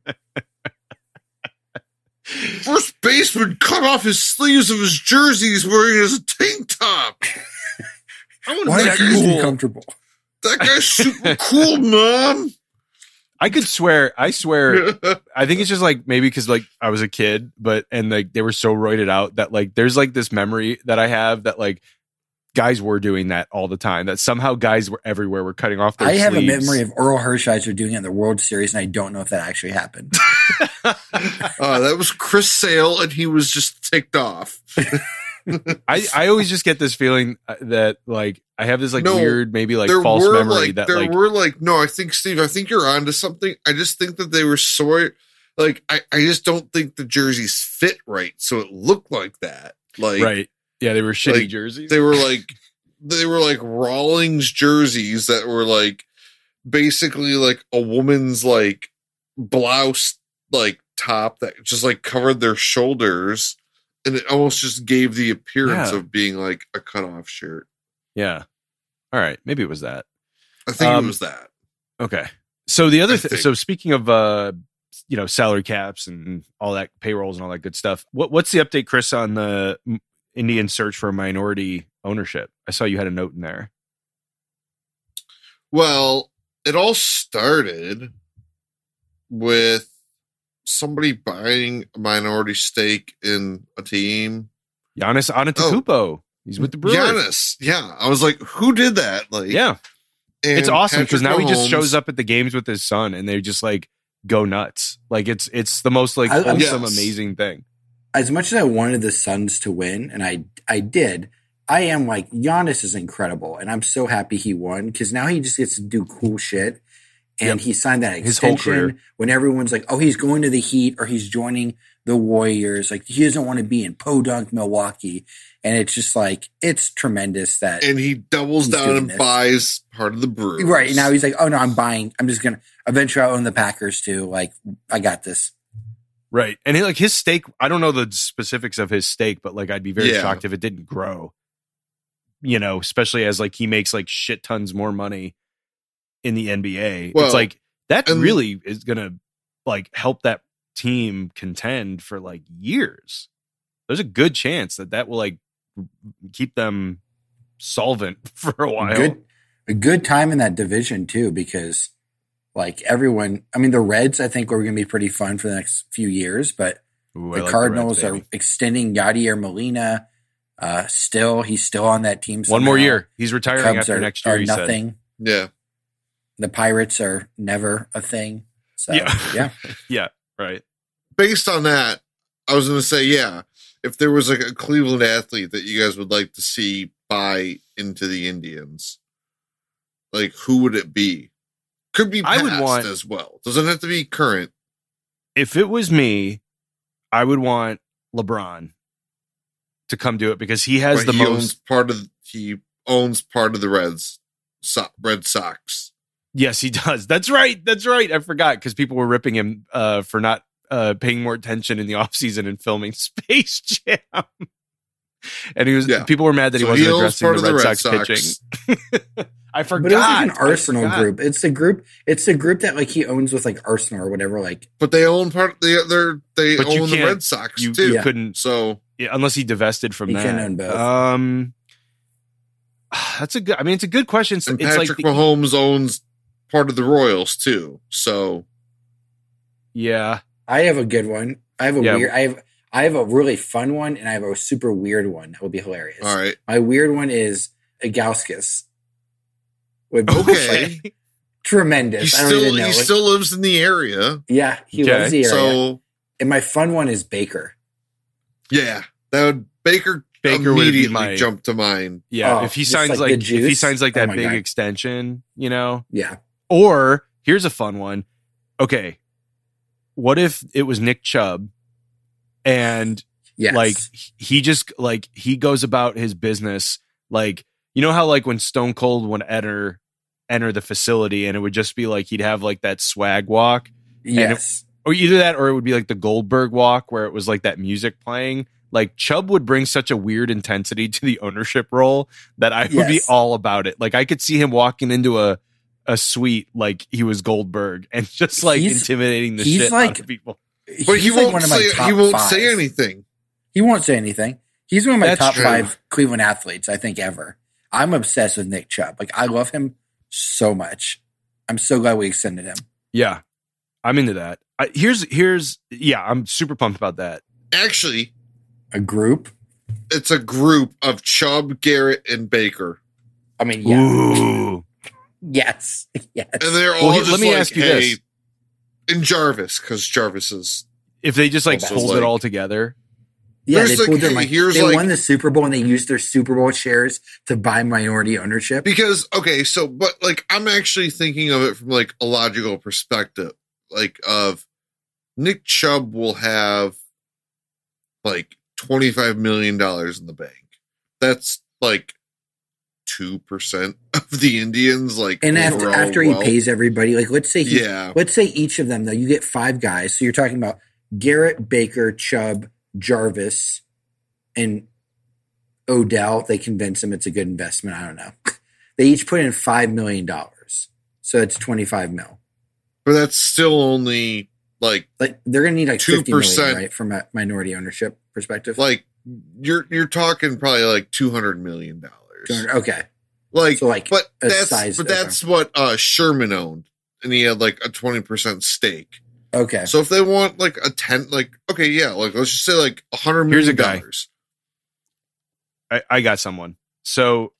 first baseman cut off his sleeves of his jersey he's wearing as a tank top. I want Why to make it cool. uncomfortable? That guy's super cool, mom. I could swear. I swear. I think it's just like maybe because like I was a kid, but and like they were so roided out that like there's like this memory that I have that like guys were doing that all the time. That somehow guys were everywhere were cutting off their I have sleeves. a memory of Orel Hershiser doing it in the World Series, and I don't know if that actually happened. Uh, that was Chris Sale, and he was just ticked off. I, I always just get this feeling uh, that like I have this like No, weird maybe like false were memory like that there like were like no, I think Steve, I think you're onto something. I just think that they were so like I, I just don't think the jerseys fit right, so it looked like that. Like right yeah they were shitty like, jerseys they were like they were like Rawlings jerseys that were like basically like a woman's like blouse like top that just like covered their shoulders and it almost just gave the appearance Yeah. of being like a cutoff shirt. yeah all right maybe it was that I think Um, it was that. okay so the other thing so speaking of uh you know salary caps and all that payrolls and all that good stuff what what's the update Chris on the Indian search for minority ownership I saw you had a note in there Well, it all started with somebody buying a minority stake in a team. Giannis Antetokounmpo oh. he's with the Brewers Giannis. Yeah. I was like, who did that? Like, yeah it's awesome because now Patrick he just shows up at the games with his son and they just like go nuts like it's it's the most like I- I'm- Yes. amazing thing as much as I wanted the Suns to win, and I I did, I am like Giannis is incredible, and I'm so happy he won because now he just gets to do cool shit. And Yep. he signed that His whole extension career. when everyone's like, "Oh, he's going to the Heat or he's joining the Warriors." Like he doesn't want to be in Podunk, Milwaukee, and it's just like it's tremendous that and he doubles down and this. buys part of the brew. right now he's like, "Oh no, I'm buying. I'm just gonna eventually I'll own the Packers too. Like I got this." right and he, like his stake i don't know the specifics of his stake but like i'd be very Yeah. shocked if it didn't grow you know especially as like he makes like shit tons more money in the nba Well, it's like that and- really is gonna like help that team contend for like years there's a good chance that that will like keep them solvent for a while Good, a good time in that division too, because like everyone, I mean, the Reds, I think are going to be pretty fun for the next few years, but Ooh, the like Cardinals Reds, are baby. extending Yadier Molina. Uh, still, he's still on that team. one more year he's retiring Cubs after are, next year are he said nothing. Yeah. The Pirates are never a thing. So Yeah. yeah, right Based on that, I was going to say, yeah, if there was like a Cleveland athlete that you guys would like to see buy into the Indians, like who would it be? Could be I would want- as well. Doesn't have to be current. if it was me, I would want LeBron to come do it because he has but the he most. owns part of he owns part of the Reds, so, Red Sox. Yes, he does. That's right. That's right. I forgot because people were ripping him uh, for not uh, paying more attention in the offseason and filming Space Jam. and he was Yeah. people were mad that he wasn't owns addressing the Red, Sox, pitching. I forgot. but it was like an Arsenal forgot. group. It's the group. It's the group that like he owns with like Arsenal or whatever. Like But they own part. They they're, they But own the Red Sox You, too. you Yeah. couldn't So yeah, unless he divested from He that. can own both. Um, that's a good. I mean, it's a good question. and it's Patrick like the- Mahomes owns part of the Royals too. So yeah. I have a good one. I have a Yeah. weird. I have I have a really fun one, and I have a super weird one that would be hilarious. all right, My weird one is Ilgauskas. Would be Okay. like, tremendous. he I don't still even know. he Like, still lives in the area. yeah, he Okay. loves the area. So and my fun one is Baker. yeah, that would Baker Baker would immediately my- jump to mind. Yeah, Oh, if he oh, just signs like like, if he juice? signs like Oh that my big God. extension, you know. Yeah, Or here's a fun one. Okay, what if it was Nick Chubb, and yes. like he just like he goes about his business like you know how like when Stone Cold would enter enter the facility and it would just be like he'd have like that swag walk yes, or either that or it would be like the Goldberg walk where it was like that music playing. Like Chubb would bring such a weird intensity to the ownership role that I would be all about it. Like I could see him walking into a a suite like he was Goldberg and just like He's- intimidating the he's shit like- out of people. But He's he won't one of my say top he won't five. say anything. He won't say anything. He's one of my That's top true. five Cleveland athletes, I think, ever. I'm obsessed with Nick Chubb. Like I love him so much. I'm so glad we extended him. Yeah, I'm into that. I, here's here's yeah, I'm super pumped about that. Actually, A group. it's a group of Chubb, Garrett, and Baker, I mean, yeah, Ooh. Yes, yes. and they're all he- just let me like, ask you hey, this. in Jarvis because Jarvis is If they just like Well, pulled like- it all together, yeah, they like, pulled their hey, money. here's They like- won the Super Bowl and they used their Super Bowl shares to buy minority ownership. because okay, so but like I'm actually thinking of it from like a logical perspective, like of Nick Chubb will have like twenty five million dollars in the bank. That's like two percent of the Indians. Like And after after he wealth. pays everybody, like let's say he, yeah, let's say each of them though, you get five guys. So you're talking about Garrett, Baker, Chubb, Jarvis, and Odell. They convince him it's a good investment. I don't know. They each put in five million dollars, so it's twenty five mil. but that's still only like Like they're gonna need like 2%. right, from a minority ownership perspective. like you're you're talking probably like two hundred million dollars. Okay, Like, so like but that's size- but that's what uh Sherman owned, and he had like a twenty percent stake. okay, So if they want like a ten, like okay, yeah, like let's just say like a hundred Here's a guy. dollars. I, I got someone. So,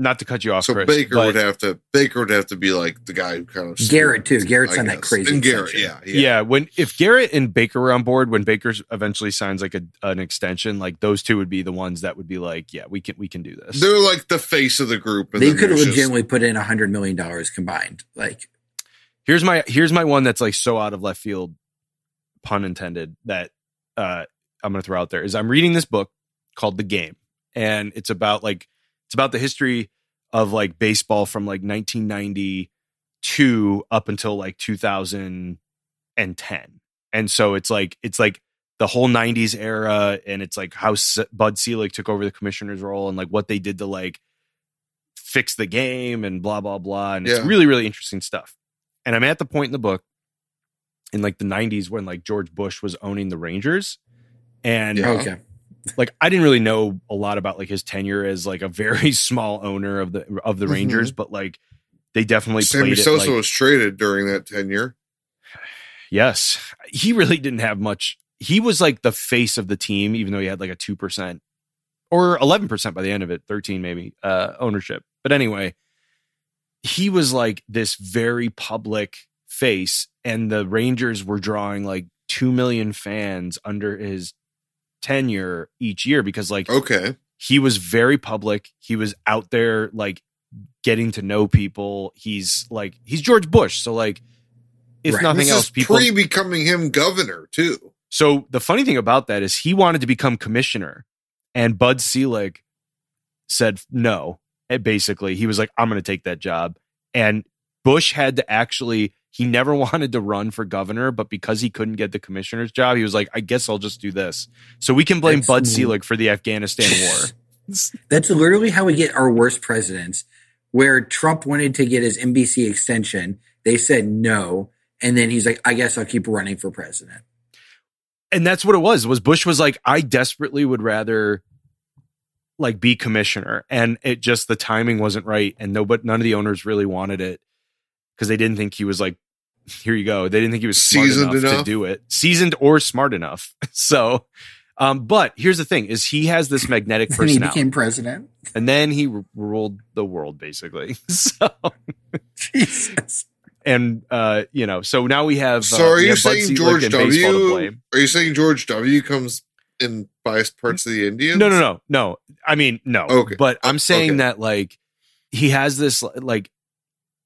not to cut you off, So Chris, Baker but- would have to Baker would have to be like the guy who kind of Garrett too. Garrett's I on that crazy. And Garrett, yeah, yeah. yeah, when if Garrett and Baker were on board, when Baker eventually signs like a, an extension, like those two would be the ones that would be like, yeah, we can we can do this. They're like the face of the group. And They could have there's just- legitimately put in a hundred million dollars combined. Like Here's my here's my one that's like so out of left field, pun intended, that uh I'm gonna throw out there is I'm reading this book called The Game. And it's about like it's about the history of like baseball from like 1992 up until like 2010. And so it's like it's like the whole 90s era and it's like how S- Bud Selig took over the commissioner's role and like what they did to like fix the game and blah blah blah and it's really really interesting stuff. And I'm at the point in the book in like the 90s when like George Bush was owning the Rangers and Yeah. okay, like I didn't really know a lot about like his tenure as like a very small owner of the of the Mhm. Rangers, but like they definitely Sammy played it Sosa like, was traded during that tenure. yes. He really didn't have much. He was like the face of the team, even though he had like a two percent or eleven percent by the end of it, thirteen maybe uh, ownership. But anyway, he was like this very public face, and the Rangers were drawing like two million fans under his tenure each year because like Okay, he was very public. He was out there like getting to know people. He's like he's George Bush, so like if Right. nothing this else, people. pre becoming him governor too. so the funny thing about that is he wanted to become commissioner, and Bud Selig said no. And basically, he was like, "I'm going to take that job," and Bush had to actually. He never wanted to run for governor, but because he couldn't get the commissioner's job, he was like, "I guess I'll just do this." So we can blame That's- Bud Selig for the Afghanistan war. that's literally how we get our worst presidents. Where Trump wanted to get his NBC extension, they said no, and then he's like, "I guess I'll keep running for president." and that's what it was was bush was like i desperately would rather like be commissioner and it just the timing wasn't right and no but none of the owners really wanted it because they didn't think he was like here you go they didn't think he was smart Seasoned enough, to do it seasoned or smart enough so um but here's the thing is he has this magnetic And he personality became president. and then he r- ruled the world basically so Jesus. and uh you know so now we have uh, So are we you have Bud saying George and baseball to W? blame. Are you saying George W comes in biased parts of the Indians? No, no, no, no. I mean, no. Okay. But I'm saying Okay. that like he has this like,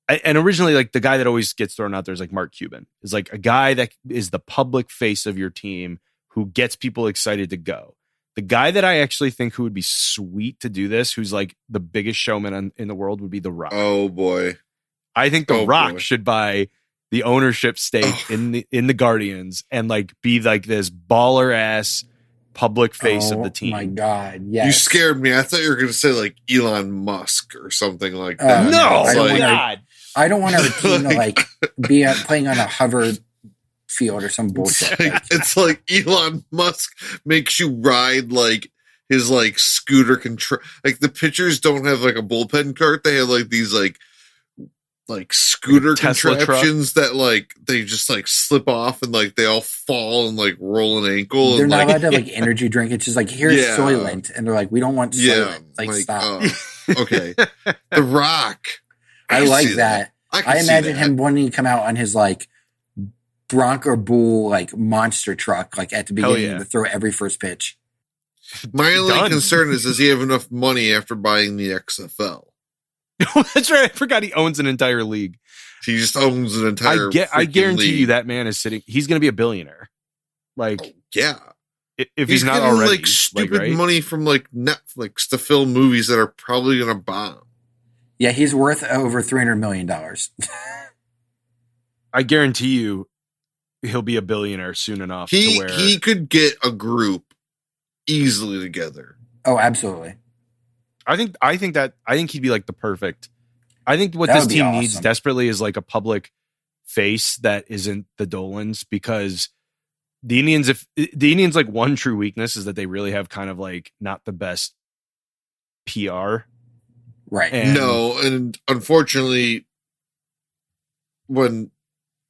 a- and originally like the guy that always gets thrown out there is like Mark Cuban is like a guy that is the public face of your team who gets people excited to go. The guy that I actually think who would be sweet to do this, who's like the biggest showman in, in the world, would be The Rock. Oh boy. I think The oh, Rock boy. should buy the ownership stake Ugh. in the in the Guardians and like be like this baller ass public face oh, of the team. My God, yes. You scared me. I thought you were going to say like Elon Musk or something like Uh, that. no, I It's don't like, God. I don't want our team to Like- like be at, playing on a hover field or some it's bullshit. like, it's like Elon Musk makes you ride like his like scooter control. Like the pitchers don't have like a bullpen cart; they have like these like like scooter Tesla truck. contraptions that like they just like slip off and like they all fall and like roll an ankle. They're and, not like, allowed to have like energy drink. It's just like here's Yeah. Soylent, and they're like, we don't want yeah, Soylent. Like, stop. uh, okay, The Rock. I can like see that. can I see imagine that. him wanting to come out on his like Bronco Bull like monster truck, like at the beginning yeah. to throw every first pitch. My only Done. concern is does he have enough money after buying the XFL? That's right. I forgot he owns an entire league. He just owns an entire. I get. I freaking guarantee you that man is sitting. He's going to be a billionaire. Like Oh, yeah, if he's, not getting, already, like like, stupid right? money from like Netflix to film movies that are probably going to bomb. Yeah, he's worth over three hundred million dollars. I guarantee you, he'll be a billionaire soon enough He to where he could get a group easily together. oh, absolutely. I think I think that I think he'd be like the perfect. I think what That this would be team needs desperately is like a public face that isn't the Dolans because the Indians if the Indians like one true weakness is that they really have kind of like not the best PR. Right. And- no, and unfortunately, when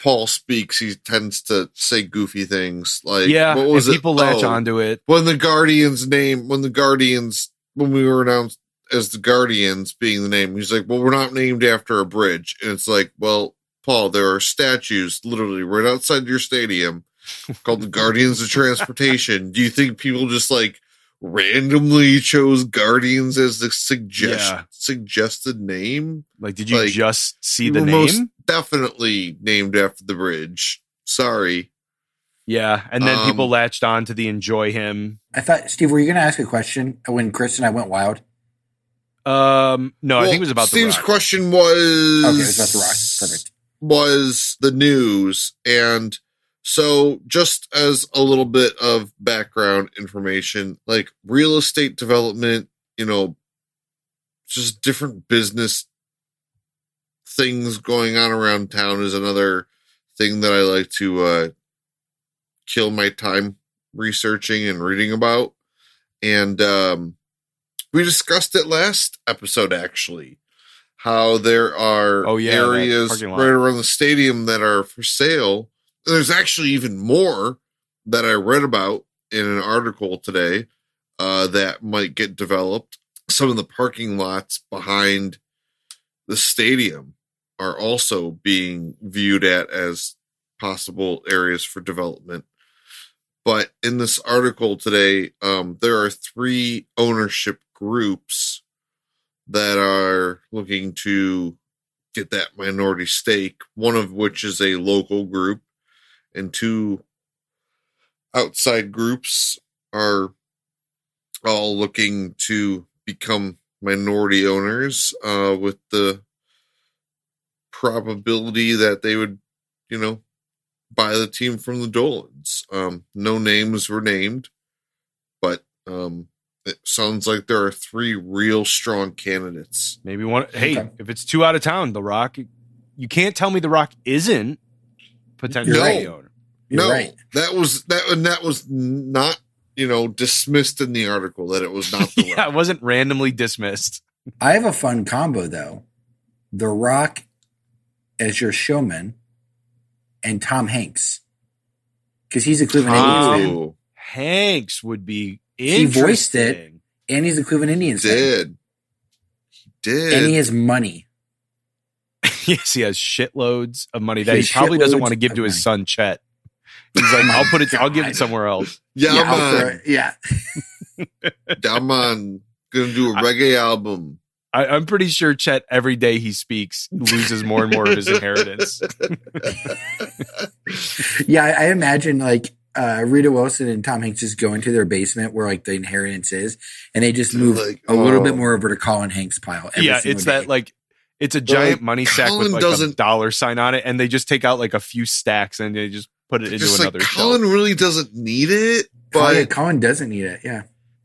Paul speaks, he tends to say goofy things like yeah, What was and it? people latch Oh, onto it. when the Guardians name when the Guardians when we were announced as the Guardians being the name, he's like, "Well, we're not named after a bridge," and it's like, "Well, Paul, there are statues literally right outside your stadium called the Guardians of Transportation. Do you think people just like randomly chose Guardians as the suggest Yeah. suggested name? Like, did you like, just see the name? most definitely named after the bridge. Sorry." yeah, and then people Um, latched on to the enjoy him. I thought, Steve, were you going to ask a question when Chris and I went wild? Um, no, I think it was about Steve's the Rock. question was Okay, it's about the Rock. Perfect. was the news. And so, just as a little bit of background information, like real estate development, you know, just different business things going on around town is another thing that I like to uh, kill my time researching and reading about. And um, we discussed it last episode, actually, how there are Oh, yeah, areas right around the stadium that are for sale. There's actually even more that I read about in an article today uh, that might get developed. Some of the parking lots behind the stadium are also being viewed at as possible areas for development. But in this article today, um, there are three ownership groups that are looking to get that minority stake, one of which is a local group, and two outside groups are all looking to become minority owners uh, with the probability that they would, you know, buy the team from the Dolans. Um, no names were named, but um, it sounds like there are three real strong candidates. Maybe one. Hey, Okay. if it's two out of town, The Rock, you can't tell me The Rock isn't potentially You're owner. You're no, right. that was that, and that was not, you know, dismissed in the article that it was not the yeah, it wasn't randomly dismissed. I have a fun combo though. The Rock as your showman and Tom Hanks. Because he's a Cleveland Indians fan. Oh, Hanks would be He voiced it. And he's a Cleveland Indians fan. did. He did. And he has money. yes, he has shitloads of money that he He probably doesn't want to give to his money. son Chet. He's like, I'll put it. I'll give it somewhere else. yeah, I'll throw man. it. yeah. Yeah, man. Gonna do a reggae album. I, I'm pretty sure Chet every day he speaks loses more and more of his inheritance. Yeah, I, I imagine like uh, Rita Wilson and Tom Hanks just go into their basement where like the inheritance is, and they just move like, a little oh. bit more over to Colin Hanks' pile. every yeah, it's day. that like it's a giant like, money sack with like a doesn't- dollar sign on it, and they just take out like a few stacks and they just put it into Just like another Colin shelf. really doesn't need it, Colin, but Colin doesn't need it. Yeah,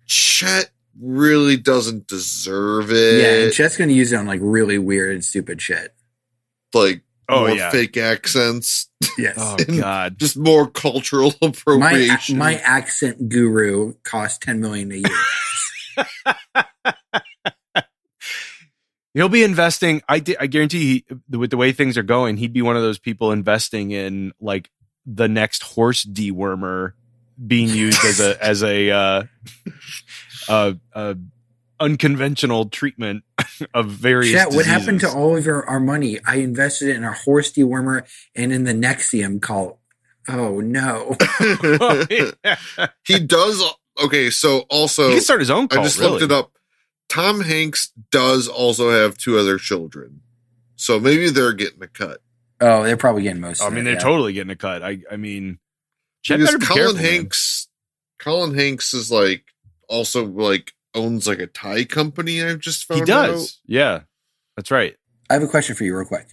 Chet really doesn't deserve it. yeah, and Chet's going to use it on like really weird and stupid shit. like Oh, more yeah. fake accents, Yes. Oh God, just more cultural my appropriation. my accent guru cost ten million a year. He'll be investing. I, di- I guarantee he, with the way things are going, he'd be one of those people investing in like the next horse dewormer being used as a as a uh, uh, uh, unconventional treatment of various. Chet, what happened to all of our, our money? I invested in a horse dewormer and in the NXIVM cult. Oh no. he does. Okay, so also he can start his own I just really. looked it up. Tom Hanks does also have two other children, so maybe they're getting a cut. Oh, they're probably getting most I of mean, it, they're yeah. totally getting a cut. I I mean, Chet Because Colin careful, man. Hanks, Colin Hanks is like also like owns like a Thai company. I've just found He does. Yeah, that's right. I have a question for you real quick.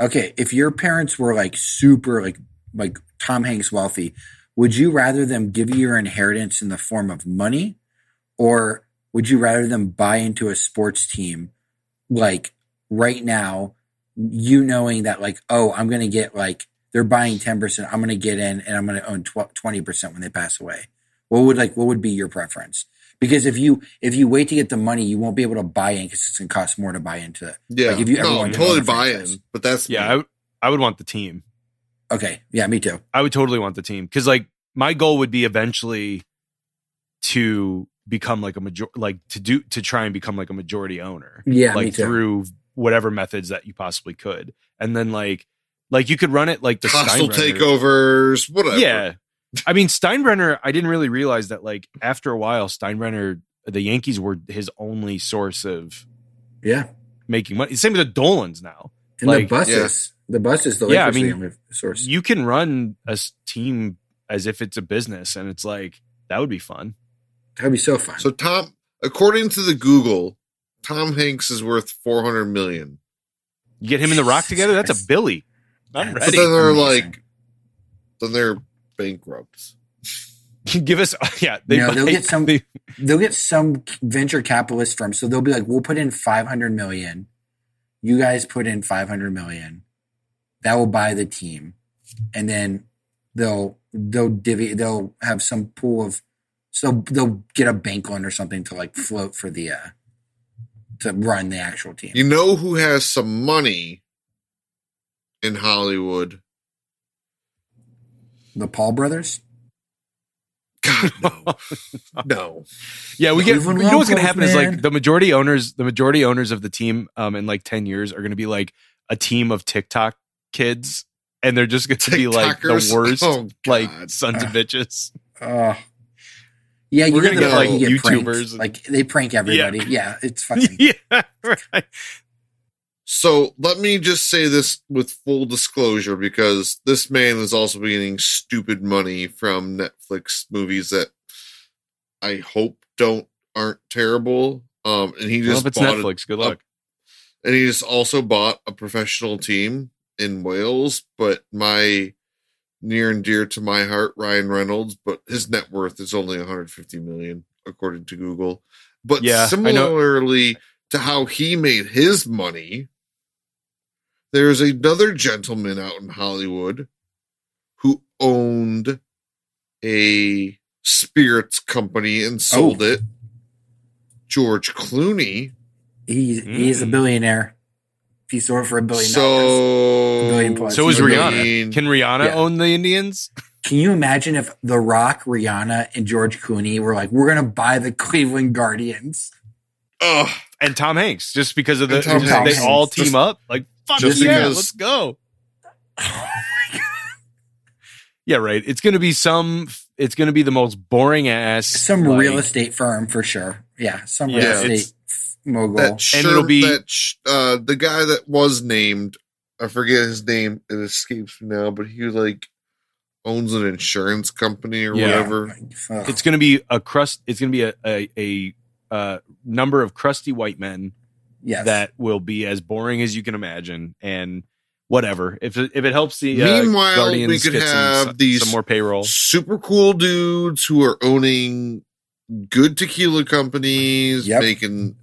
Okay, if your parents were like super like like Tom Hanks wealthy, would you rather them give you your inheritance in the form of money or would you rather them buy into a sports team like right now you knowing that like oh, I'm going to get like they're buying 10%, I'm going to get in and I'm going to own tw- 20% when they pass away. What would like what would be your preference? Because if you if you wait to get the money, you won't be able to buy in because it's going to cost more to buy into it. Yeah, Like, if you ever no, wanted to totally own buy in, but that's Yeah, me. I, w- I would want the team. Okay. Yeah, me too. I would totally want the team because like my goal would be eventually to become like a major like to do to try and become like a majority owner. Yeah, like through whatever methods that you possibly could. And then like like you could run it like the hostile Steinbrenner- takeovers, whatever. yeah. I mean steinbrenner i didn't really realize that like after a while steinbrenner the yankees were his only source of yeah. making money. Same with the dolans now. And Like, the buses, the buses, the Yeah, I Lakers mean, mean, source. you can run a team as if it's a business and it's like that would be fun That'd be so fun. So Tom, according to the Google, Tom Hanks is worth four hundred million. You get him and the Rock together. That's a Billy. I'm Yeah, But then they're Amazing. like, then they're bankrupt. Give us, yeah. They No, they'll get some- they- They'll get some venture capitalist firm, so they'll be like, "We'll put in five hundred million. You guys put in five hundred million. That will buy the team, and then they'll they'll divvy. They'll have some pool of, so they'll get a bank loan or something to like float for the uh to run the actual team. You know who has some money in Hollywood? the Paul brothers. God no, no. yeah, we get. Cleveland You know what's going to Locals, happen is like the majority owners, the majority owners of the team, um, in like ten years are going to be like a team of TikTok kids, and they're just going to be like the worst, Oh, like God. sons of bitches. Uh, yeah, you We're gonna get, like, you get. YouTubers and- Like they prank everybody. Yeah, it's fucking. yeah, right. So let me just say this with full disclosure because this man is also getting stupid money from Netflix movies that I hope don't aren't terrible. Um, and he Well, just if it's bought a- Netflix, good a- luck. and he just also bought a professional team in Wales. But my near and dear to my heart, Ryan Reynolds, but his net worth is only 150 million according to Google. But Yeah, similarly to how he made his money, there's another gentleman out in Hollywood who owned a spirits company and sold Oh. it. George Clooney. He he's a Mm. Billionaire. He sold for a billion dollars. So, billion plus. So is Rihanna. mean, Can Rihanna Yeah. own the Indians? Can you imagine if The Rock, Rihanna, and George Clooney were like, "We're gonna buy the Cleveland Guardians"? ugh, And Tom Hanks, just because of the And Tom just- Hanks. they all Just- team up. Like fuck just yeah, because- let's go. Oh my God. Yeah, right. It's gonna be some. It's gonna be the most boring ass. Some like- real estate firm for sure. Yeah, some real Yeah, estate it's- mogul. that sure, it'll be- that sh- uh, the guy that was named. I forget his name. It escapes me now, but he like owns an insurance company or Yeah. whatever. Ugh. It's gonna be a crust. It's gonna be a a, a uh, number of crusty white men yes. that will be as boring as you can imagine, and whatever. If it, if it helps the uh, Meanwhile, Guardians we could get have some, these some more payroll. super cool dudes who are owning good tequila companies, Yep. making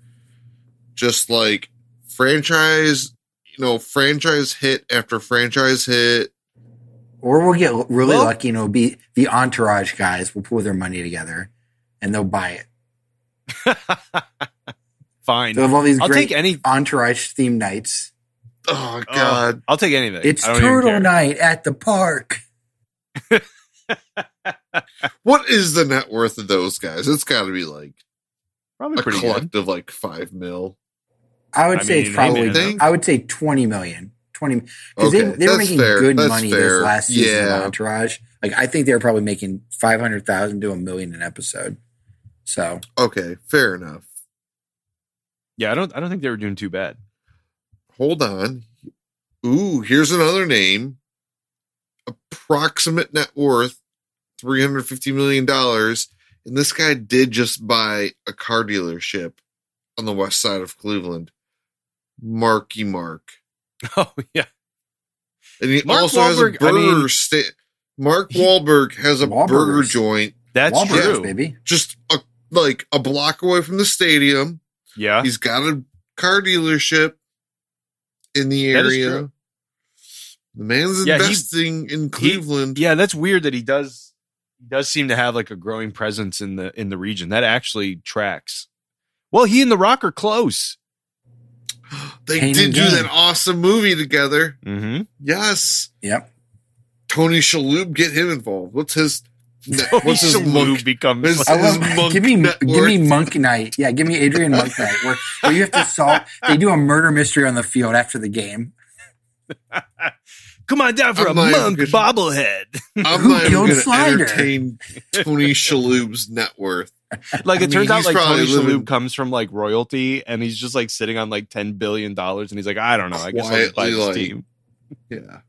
just like franchise, you know, franchise hit after franchise hit. Or we'll get really Well- lucky and it'll be the entourage guys will pull their money together and they'll buy it. fine. They have all these I'll great take any. entourage theme nights. Oh oh, God. I'll take anything. It's I don't turtle night at the park. What is the net worth of those guys? It's got to be like Probably a pretty good. collective like five mil. I would I say mean, it's probably. hey, man. I would say twenty million. Twenty because they, Okay, they were that's making fair. good That's money fair. this last season Yeah. of Entourage. Like I think they were probably making five hundred thousand to a million an episode. So Okay, fair enough. Yeah, I don't. I don't think they were doing too bad. Hold on. Ooh, here's another name. Approximate net worth three hundred fifty million dollars, and this guy did just buy a car dealership on the west side of Cleveland. Marky Mark, Oh yeah, and he Mark also has a Wahlberg, I burger mean- sta- Mark Wahlberg has a Wahlburgers. burger joint that's Wahlburgers, true. baby. just a, like a block away from the stadium. Yeah, He's got a car dealership in the That is area. true. The man's Yeah, he- investing in Cleveland. yeah. That's weird that he does. He does seem to have like a growing presence in the in the region. That actually tracks. Well, he and The Rock are close. they Pain did do that awesome movie together. Mm-hmm. Yes. Yep. Tony Shalhoub, get him involved. What's his what's his Shalhoub monk? becomes his- I love His give me net give me monk night. Yeah, give me Adrian Monk night where, where you have to solve. They do a murder mystery on the field after the game. Come on down for I'm a not monk gonna- bobblehead. I'm Who not even killed going to entertain Tony Shalhoub's net worth. Like I it mean, turns out, he's like probably Tony living- Shalhoub comes from like royalty, and he's just like sitting on like ten billion dollars, and he's like, I don't know, I guess I'll just buy Quietly, this like- team, Yeah,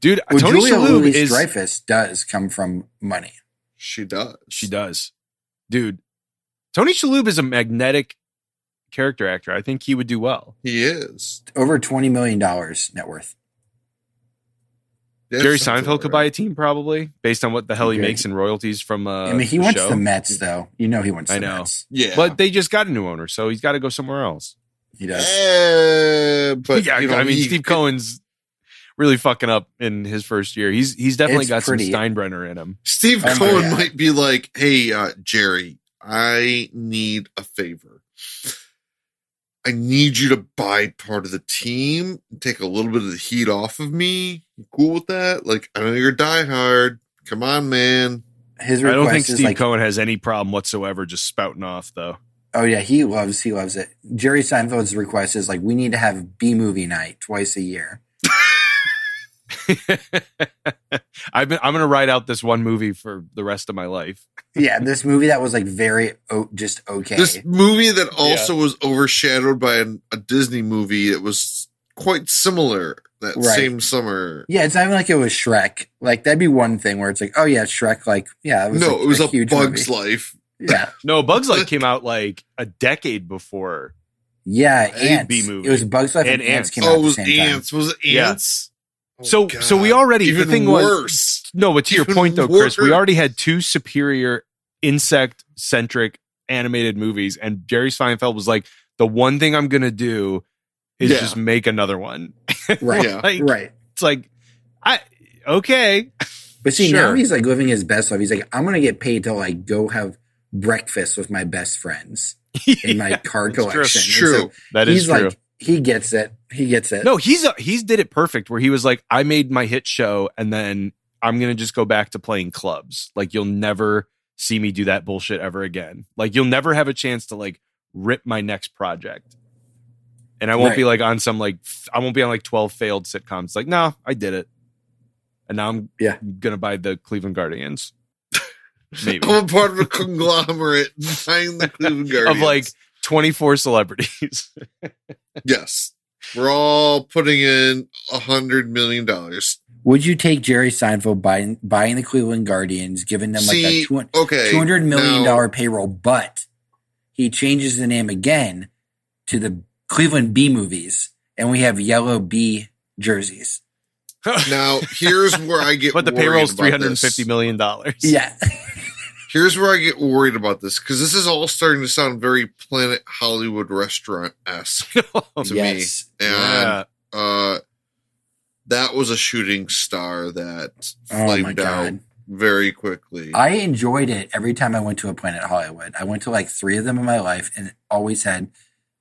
dude. Well, Tony Julia Shalhoub Louis is Dreyfus does come from money. she does. she does, dude. Tony Shalhoub is a magnetic character actor. I think he would do well. He is. Over twenty million dollars net worth. That Jerry Seinfeld could buy a team probably based on what the hell he Okay. makes in royalties from. Uh, I mean, he the wants show. the Mets though. You know he wants I the know. Mets. Yeah, but they just got a new owner, so he's got to go somewhere else. He does. Eh, but yeah, you know, I mean, he Steve Cohen's really fucking up in his first year. He's he's definitely got pretty. some Steinbrenner in him. Steve Oh Cohen God. might be like, "Hey, uh, Jerry, I need a favor. I need you to buy part of the team, and take a little bit of the heat off of me. You cool with that? Like, I know you're diehard. Come on, man. His request. I don't think is Steve like, Cohen has any problem whatsoever just spouting off though. oh yeah, he loves he loves it. Jerry Seinfeld's request is like, we need to have B movie night twice a year. I've been I'm gonna write out this one movie for the rest of my life. Yeah, this movie that was like very o- just okay. This movie that also was overshadowed by an, a Disney movie that was quite similar that Right. same summer. yeah, it's not even like it was Shrek. Like that'd be one thing where it's like, oh yeah, Shrek. Like yeah, it was no, like, it was a, huge Bug's movie. Life. Yeah, No, Bugs Life came out like a decade before. yeah, A Ants. B movie. It was Bugs Life and, And Ants Ants. came Oh, out it was same time. ants. Was it Yeah. ants? Oh, So so we already even the thing was worse. no, but to your point though, Chris, we already had two superior insect centric animated movies, and Jerry Seinfeld was like, the one thing I'm gonna do is Yeah. just make another one. Right, Yeah. like, right. It's like, I okay. But see, now he's like living his best life. He's like, I'm gonna get paid to like go have breakfast with my best friends in my Yeah, car true. collection. True. so That is he's true. like, he gets it. He gets it. No, he's a, he's did it perfect where he was like, I made my hit show and then I'm gonna just go back to playing clubs. Like you'll never see me do that bullshit ever again. Like you'll never have a chance to like rip my next project. And I won't Right. be like on some like I won't be on like 12 failed sitcoms. Like, no, I did it. And now I'm Yeah. gonna buy the Cleveland Guardians. Maybe. I'm a part of a conglomerate buying the Cleveland Guardians. of like 24 celebrities. yes, we're all putting in a hundred million dollars. Would you take Jerry Seinfeld buying buying the Cleveland Guardians, giving them like See, a two okay, hundred million now- dollar payroll, but he changes the name again to the Cleveland B movies, and we have yellow B jerseys. Now here's where I get. but the worried payroll's about three hundred fifty this. dollars. Yeah, Here's where I get worried about this because this is all starting to sound very Planet Hollywood restaurant esque to yes. me, and Yeah. uh, that was a shooting star that Oh flamed out. very quickly. I enjoyed it every time I went to a Planet Hollywood. I went to like three of them in my life and always had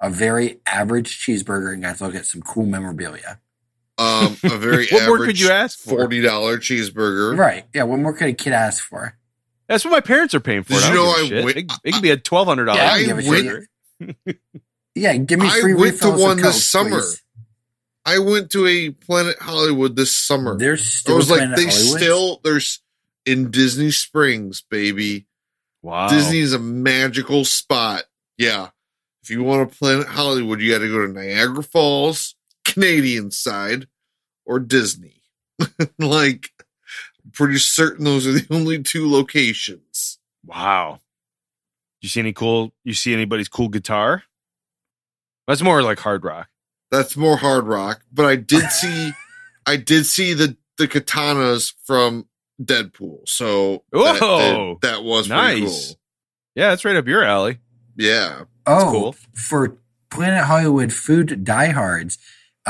a very average cheeseburger and got to look at some cool memorabilia. um, a very What more could you ask for? forty dollar cheeseburger. Right. Yeah. What more could a kid ask for? That's what my parents are paying for. Did you know give a I shit. went- it, it could be a twelve hundred dollars. Yeah, I I don't give a went- Yeah. Give me free. I went to one this Coke, summer. please. I went to a Planet Hollywood this summer. There's I still was like, they Hollywoods? still there's in Disney Springs, baby. Wow. Disney's a magical spot. Yeah. If you want to Planet Hollywood, you got to go to Niagara Falls, Canadian side, or Disney. like, I'm pretty certain those are the only two locations. Wow. You see any cool? You see anybody's cool guitar? That's more like hard rock. That's more hard rock, but I did see, I did see the the katanas from Deadpool. So that, Whoa! that, that was pretty Nice. cool. Yeah, that's right up your alley. Yeah. Oh, cool. for Planet Hollywood food diehards,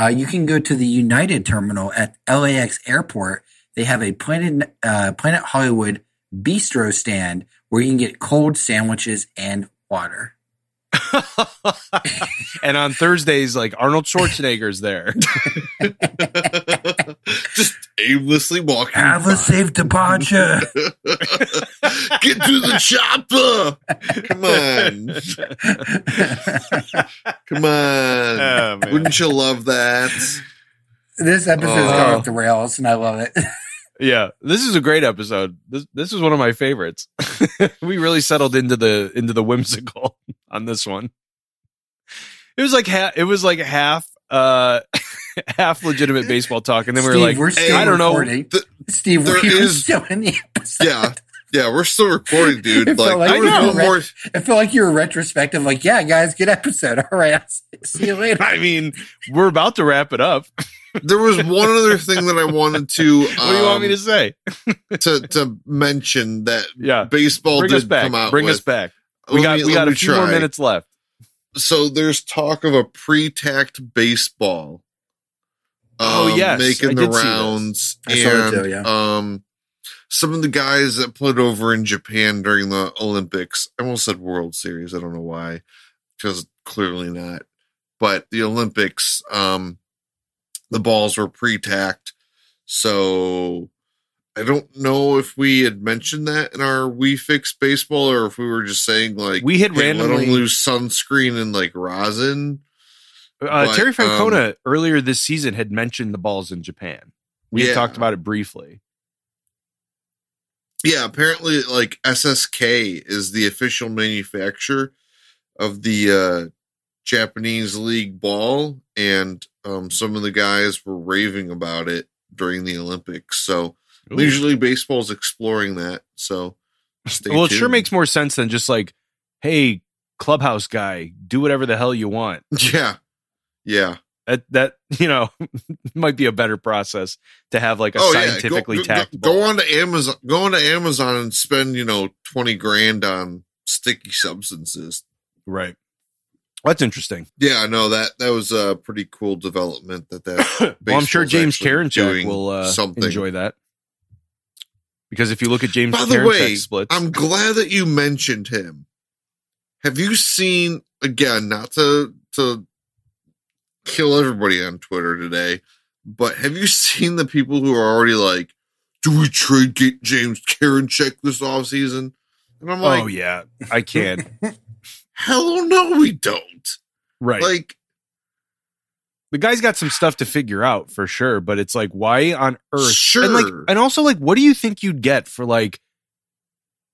uh, you can go to the United Terminal at LAX Airport. They have a Planet uh, Planet Hollywood bistro stand where you can get cold sandwiches and water. and on Thursdays, like Arnold Schwarzenegger's there. Just aimlessly walking. Have by. a safe departure. Get to the chopper. Come on. Come on. Oh, man. Wouldn't you love that? this episode's uh, Oh. gone off the rails, and I love it. Yeah, this is a great episode. This this is one of my favorites. we really settled into the into the whimsical on this one. It was like ha- it was like half uh half legitimate baseball talk, and then we were like, we're still I don't know. The- Steve, there we're is- still in the episode. Yeah. Yeah, we're still recording, dude. It Like, like I we were one more. I feel like you're a retrospective. Like, yeah, guys, good episode. All right, I'll see- see you later. I mean, we're about to wrap it up. There was one other thing that I wanted to. what do you want me to say? to to mention that Yeah, baseball bring did us back. come out. Bring with, us back. We got me- we got a me few more minutes left. So there's talk of a pre-tacked baseball. Oh, um, yes, making I the did see this. rounds, I saw it and too, yeah. um, some of the guys that played over in Japan during the Olympics. I almost said World Series. I don't know why, because clearly not. But the Olympics, um, the balls were pre-tacked, so I don't know if we had mentioned that in our We Fix Baseball or if we were just saying like We had hey, let randomly- them lose sunscreen and like rosin. Uh, But, Terry Francona um, earlier this season had mentioned the balls in Japan. We Yeah. talked about it briefly. Yeah, apparently like SSK is the official manufacturer of the uh Japanese league ball and um some of the guys were raving about it during the Olympics. So usually baseball's exploring that. So stay well, it sure makes more sense than just like, hey, clubhouse guy, do whatever the hell you want. Yeah. Yeah. That that you know might be a better process to have like a oh scientifically yeah. Go, go, tacked go on to Amazon go on to Amazon and spend, you know, 20 grand on sticky substances. Right. That's interesting. Yeah, no, that that was a pretty cool development that that well, I'm sure James doing will uh, something. enjoy that. Because if you look at James By the way, splits, I'm glad that you mentioned him. Have you seen again? Not to to kill everybody on Twitter today, but have you seen the people who are already like, "Do we trade get James Karinchak this offseason? And I'm oh, like, oh yeah, I can't. hell no, we don't. right. Like, the guy's got some stuff to figure out for sure, but it's like, why on earth? Sure. And like, and also like, what do you think you'd get for like,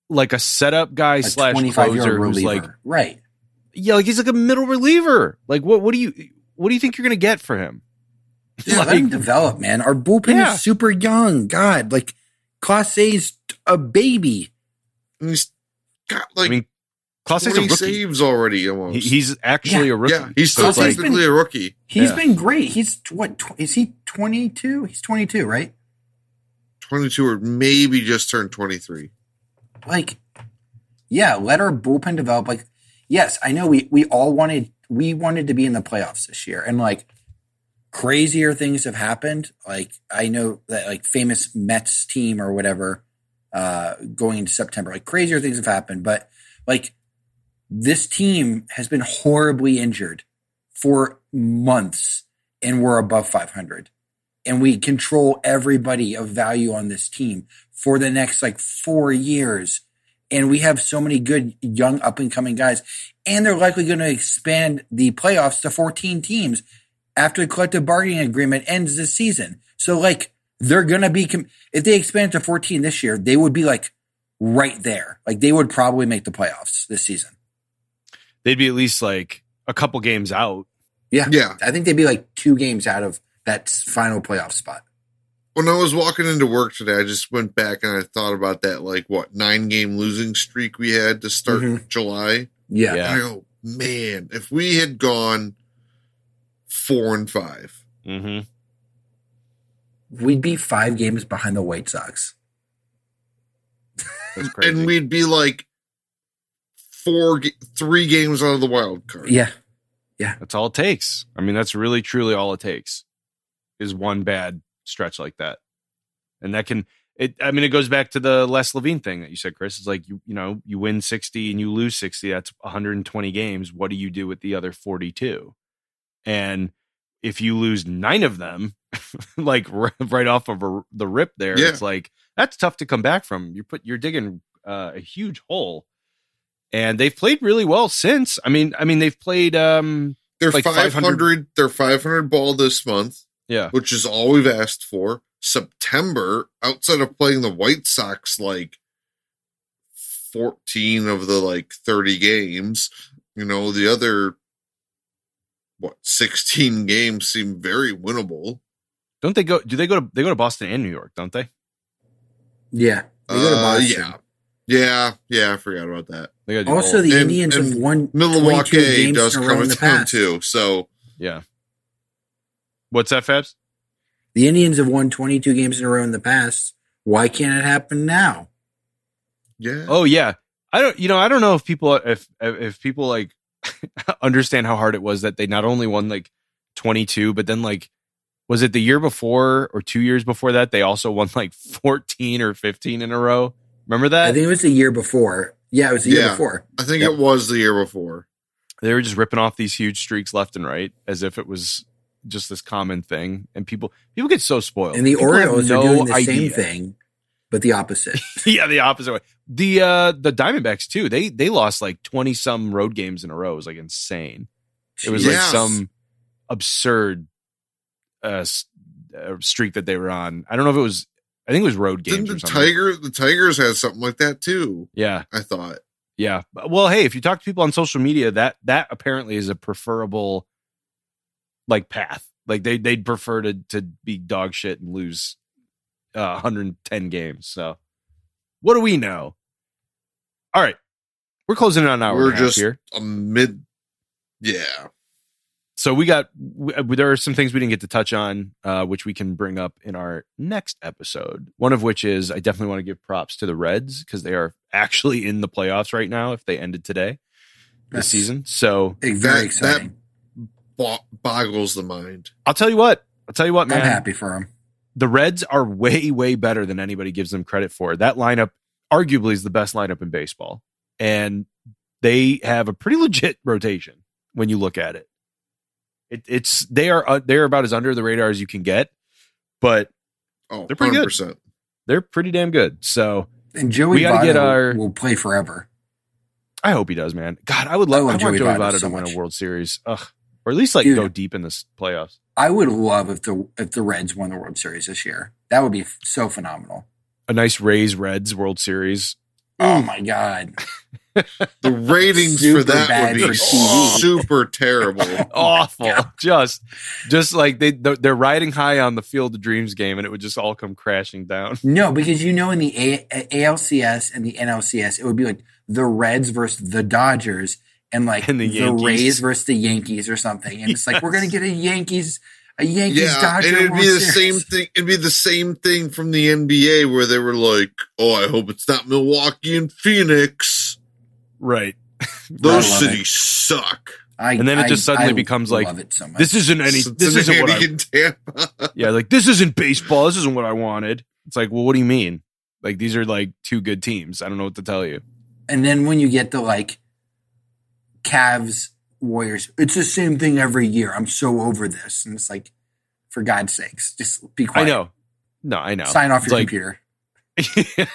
like a setup guy A slash 25 year closer old who's reliever. like, right. yeah, like he's like a middle reliever. Like, what, what do you, what do you think you're gonna get for him? Yeah, let him develop, man. Our bullpen Yeah. is super young. God, like Clase's a baby. and he's got like I mean, Clase is a rookie. saves already almost. He, he's actually Yeah. a rookie. yeah, he's So still it's like, technically a rookie. He's Yeah. been great. He's what? Tw- is he twenty two? He's twenty two, right? 22 or maybe just turned 23. Like, yeah, let our bullpen develop. Like, yes, I know we we all wanted we wanted to be in the playoffs this year, and like crazier things have happened. Like, I know that like famous Mets team or whatever uh, going into September. Like crazier things have happened, but like this team has been horribly injured for months and we're above 500 and we control everybody of value on this team for the next like four years. And we have so many good young up and coming guys. And they're likely going to expand the playoffs to 14 teams after the collective bargaining agreement ends this season. So, like, they're going to be, if they expand to 14 this year, they would be like right there. Like, they would probably make the playoffs this season. They'd be at least like a couple games out. Yeah. Yeah. I think they'd be like two games out of that final playoff spot. When I was walking into work today, I just went back and I thought about that, like, what, nine game losing streak we had to start Mhm. July. Yeah. Yeah. I go, man, if we had gone four and five, Mm-hmm. We'd be five games behind the White Sox. And we'd be like four, three games out of the wild card. Yeah. Yeah. That's all it takes. I mean, that's really truly all it takes is one bad stretch like that. And that can it I mean it goes back to the Les Levine thing that you said, Chris. It's like you you know, you win 60 and you lose 60, that's 120 games. What do you do with the other 42? And if you lose 9 of them like r- right off of a, the rip there, Yeah. it's like that's tough to come back from. You put you're digging uh, a huge hole. And they've played really well since. I mean, I mean they've played um They're Like 500 500, they're 500 ball this month, yeah. which is all we've asked for. September, outside of playing the White Sox like 14 of the like 30 games, you know, the other what 16 games seem very winnable. Don't they go? Do they go to? They go to Boston and New York, don't they? Yeah. They go to Uh, yeah. Yeah, yeah, I forgot about that. They got to do Also, both. the And- Indians and have won 22 Milwaukee games does in a come row in in the past. too. So yeah. What's that, Fabs? The Indians have won 22 games in a row in the past. Why can't it happen now? yeah. Oh yeah. I don't. You know, I don't know if people if if people like understand how hard it was that they not only won like twenty two, but then like was it the year before or two years before that they also won like fourteen or fifteen in a row. Remember that I think it was the year before. Yeah, it was the year Yeah. before. I think Yep. it was the year before. they were just ripping off these huge streaks left and right as if it was just this common thing, and people people get so spoiled. And the People Orioles no are doing the idea. same thing, but the opposite. yeah, the opposite way. The uh the Diamondbacks too. They they lost like twenty some road games in a row. It was like insane. It was like some absurd uh, uh streak that they were on. I don't know if it was. I think it was road games Didn't the. Tiger the Tigers had something like that too, Yeah, I thought. yeah. Well, hey, if you talk to people on social media, that that apparently is a preferable like path. Like they they'd prefer to to be dog shit and lose uh, 110 games. So what do we know? All right, we're closing in on an hour We're and a half just here. a mid Yeah. So we got w- uh, there are some things we didn't get to touch on uh, which we can bring up in our next episode one of which is i definitely want to give props to the reds because they are actually in the playoffs right now if they ended today this That's season so Very That- exciting. Bo- boggles the mind. i'll tell you what i'll tell you what man I'm happy for him. the reds are way way better than anybody gives them credit for that lineup arguably is the best lineup in baseball and they have a pretty legit rotation when you look at it. It it's they are uh, they're about as under the radar as you can get, but Oh, They're pretty good. 100%. they're pretty damn good. So And Joey We gotta Votto get our- will play forever. I hope he does, man. God, I would love, I I love want Joey Joey Votto Votto so to win much. a World Series, Ugh. or at least like Dude. go deep in this playoffs. I would love if the if the Reds won the World Series this year. That would be so phenomenal. A nice Rays Reds World Series. Oh, oh my god. The ratings Super for that bad would be super terrible. Awful, just just like they they're riding high on the Field of Dreams game, and it would just all come crashing down. No, because you know in the A- A- ALCS and the NLCS, it would be like the Reds versus the Dodgers and like And the the, Rays versus the Yankees or something. And it's like we're gonna get a Yankees a Yankees yeah, Dodger and it'd World be the Series. same thing. It'd be the same thing from the NBA where they were like, "Oh, I hope it's not Milwaukee and Phoenix. Right. Those love it. cities suck." I, And then it just suddenly I becomes like, it so. This isn't any. This isn't what I. Tampa. Yeah, like this isn't baseball. This isn't what I wanted. It's like, well, what do you mean? Like these are like two good teams. I don't know what to tell you. And then when you get the like Cavs Warriors, it's the same thing every year. I'm so over this. And it's like, for God's sakes, just be quiet. I know. No, I know. Sign off your like- computer.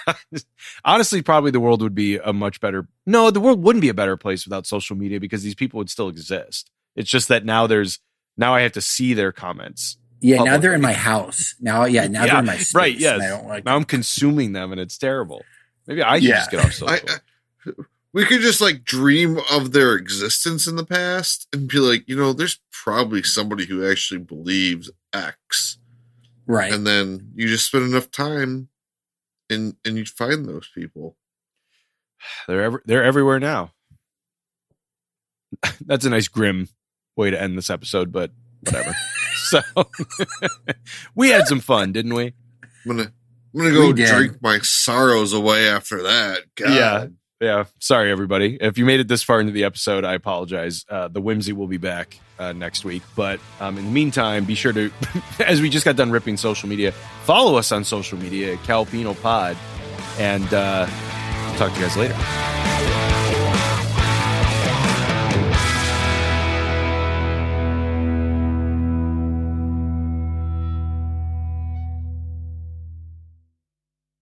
Honestly, probably the world would be a much better. No, the world wouldn't be a better place without social media because these people would still exist. It's just that now there's now I have to see their comments. Yeah, now they're in my house. Now, yeah, now Yeah, they're in my space. right, yes. I don't like Now I'm consuming them and it's terrible. Maybe I should Yeah. just get off social. I, I, we could just like dream of their existence in the past and be like, you know, there's probably somebody who actually believes X, right. and then you just spend enough time, and and you find those people. they're ever, they're everywhere now. That's a nice grim way to end this episode, but whatever. so we had some fun, didn't we? I'm gonna I'm gonna go drink my sorrows away after that. God. Yeah. Yeah. Sorry, everybody. If you made it this far into the episode, I apologize. Uh, the whimsy will be back uh, next week. But um, in the meantime, be sure to, as we just got done ripping social media, follow us on social media Calpenal Pod. And uh, talk to you guys later.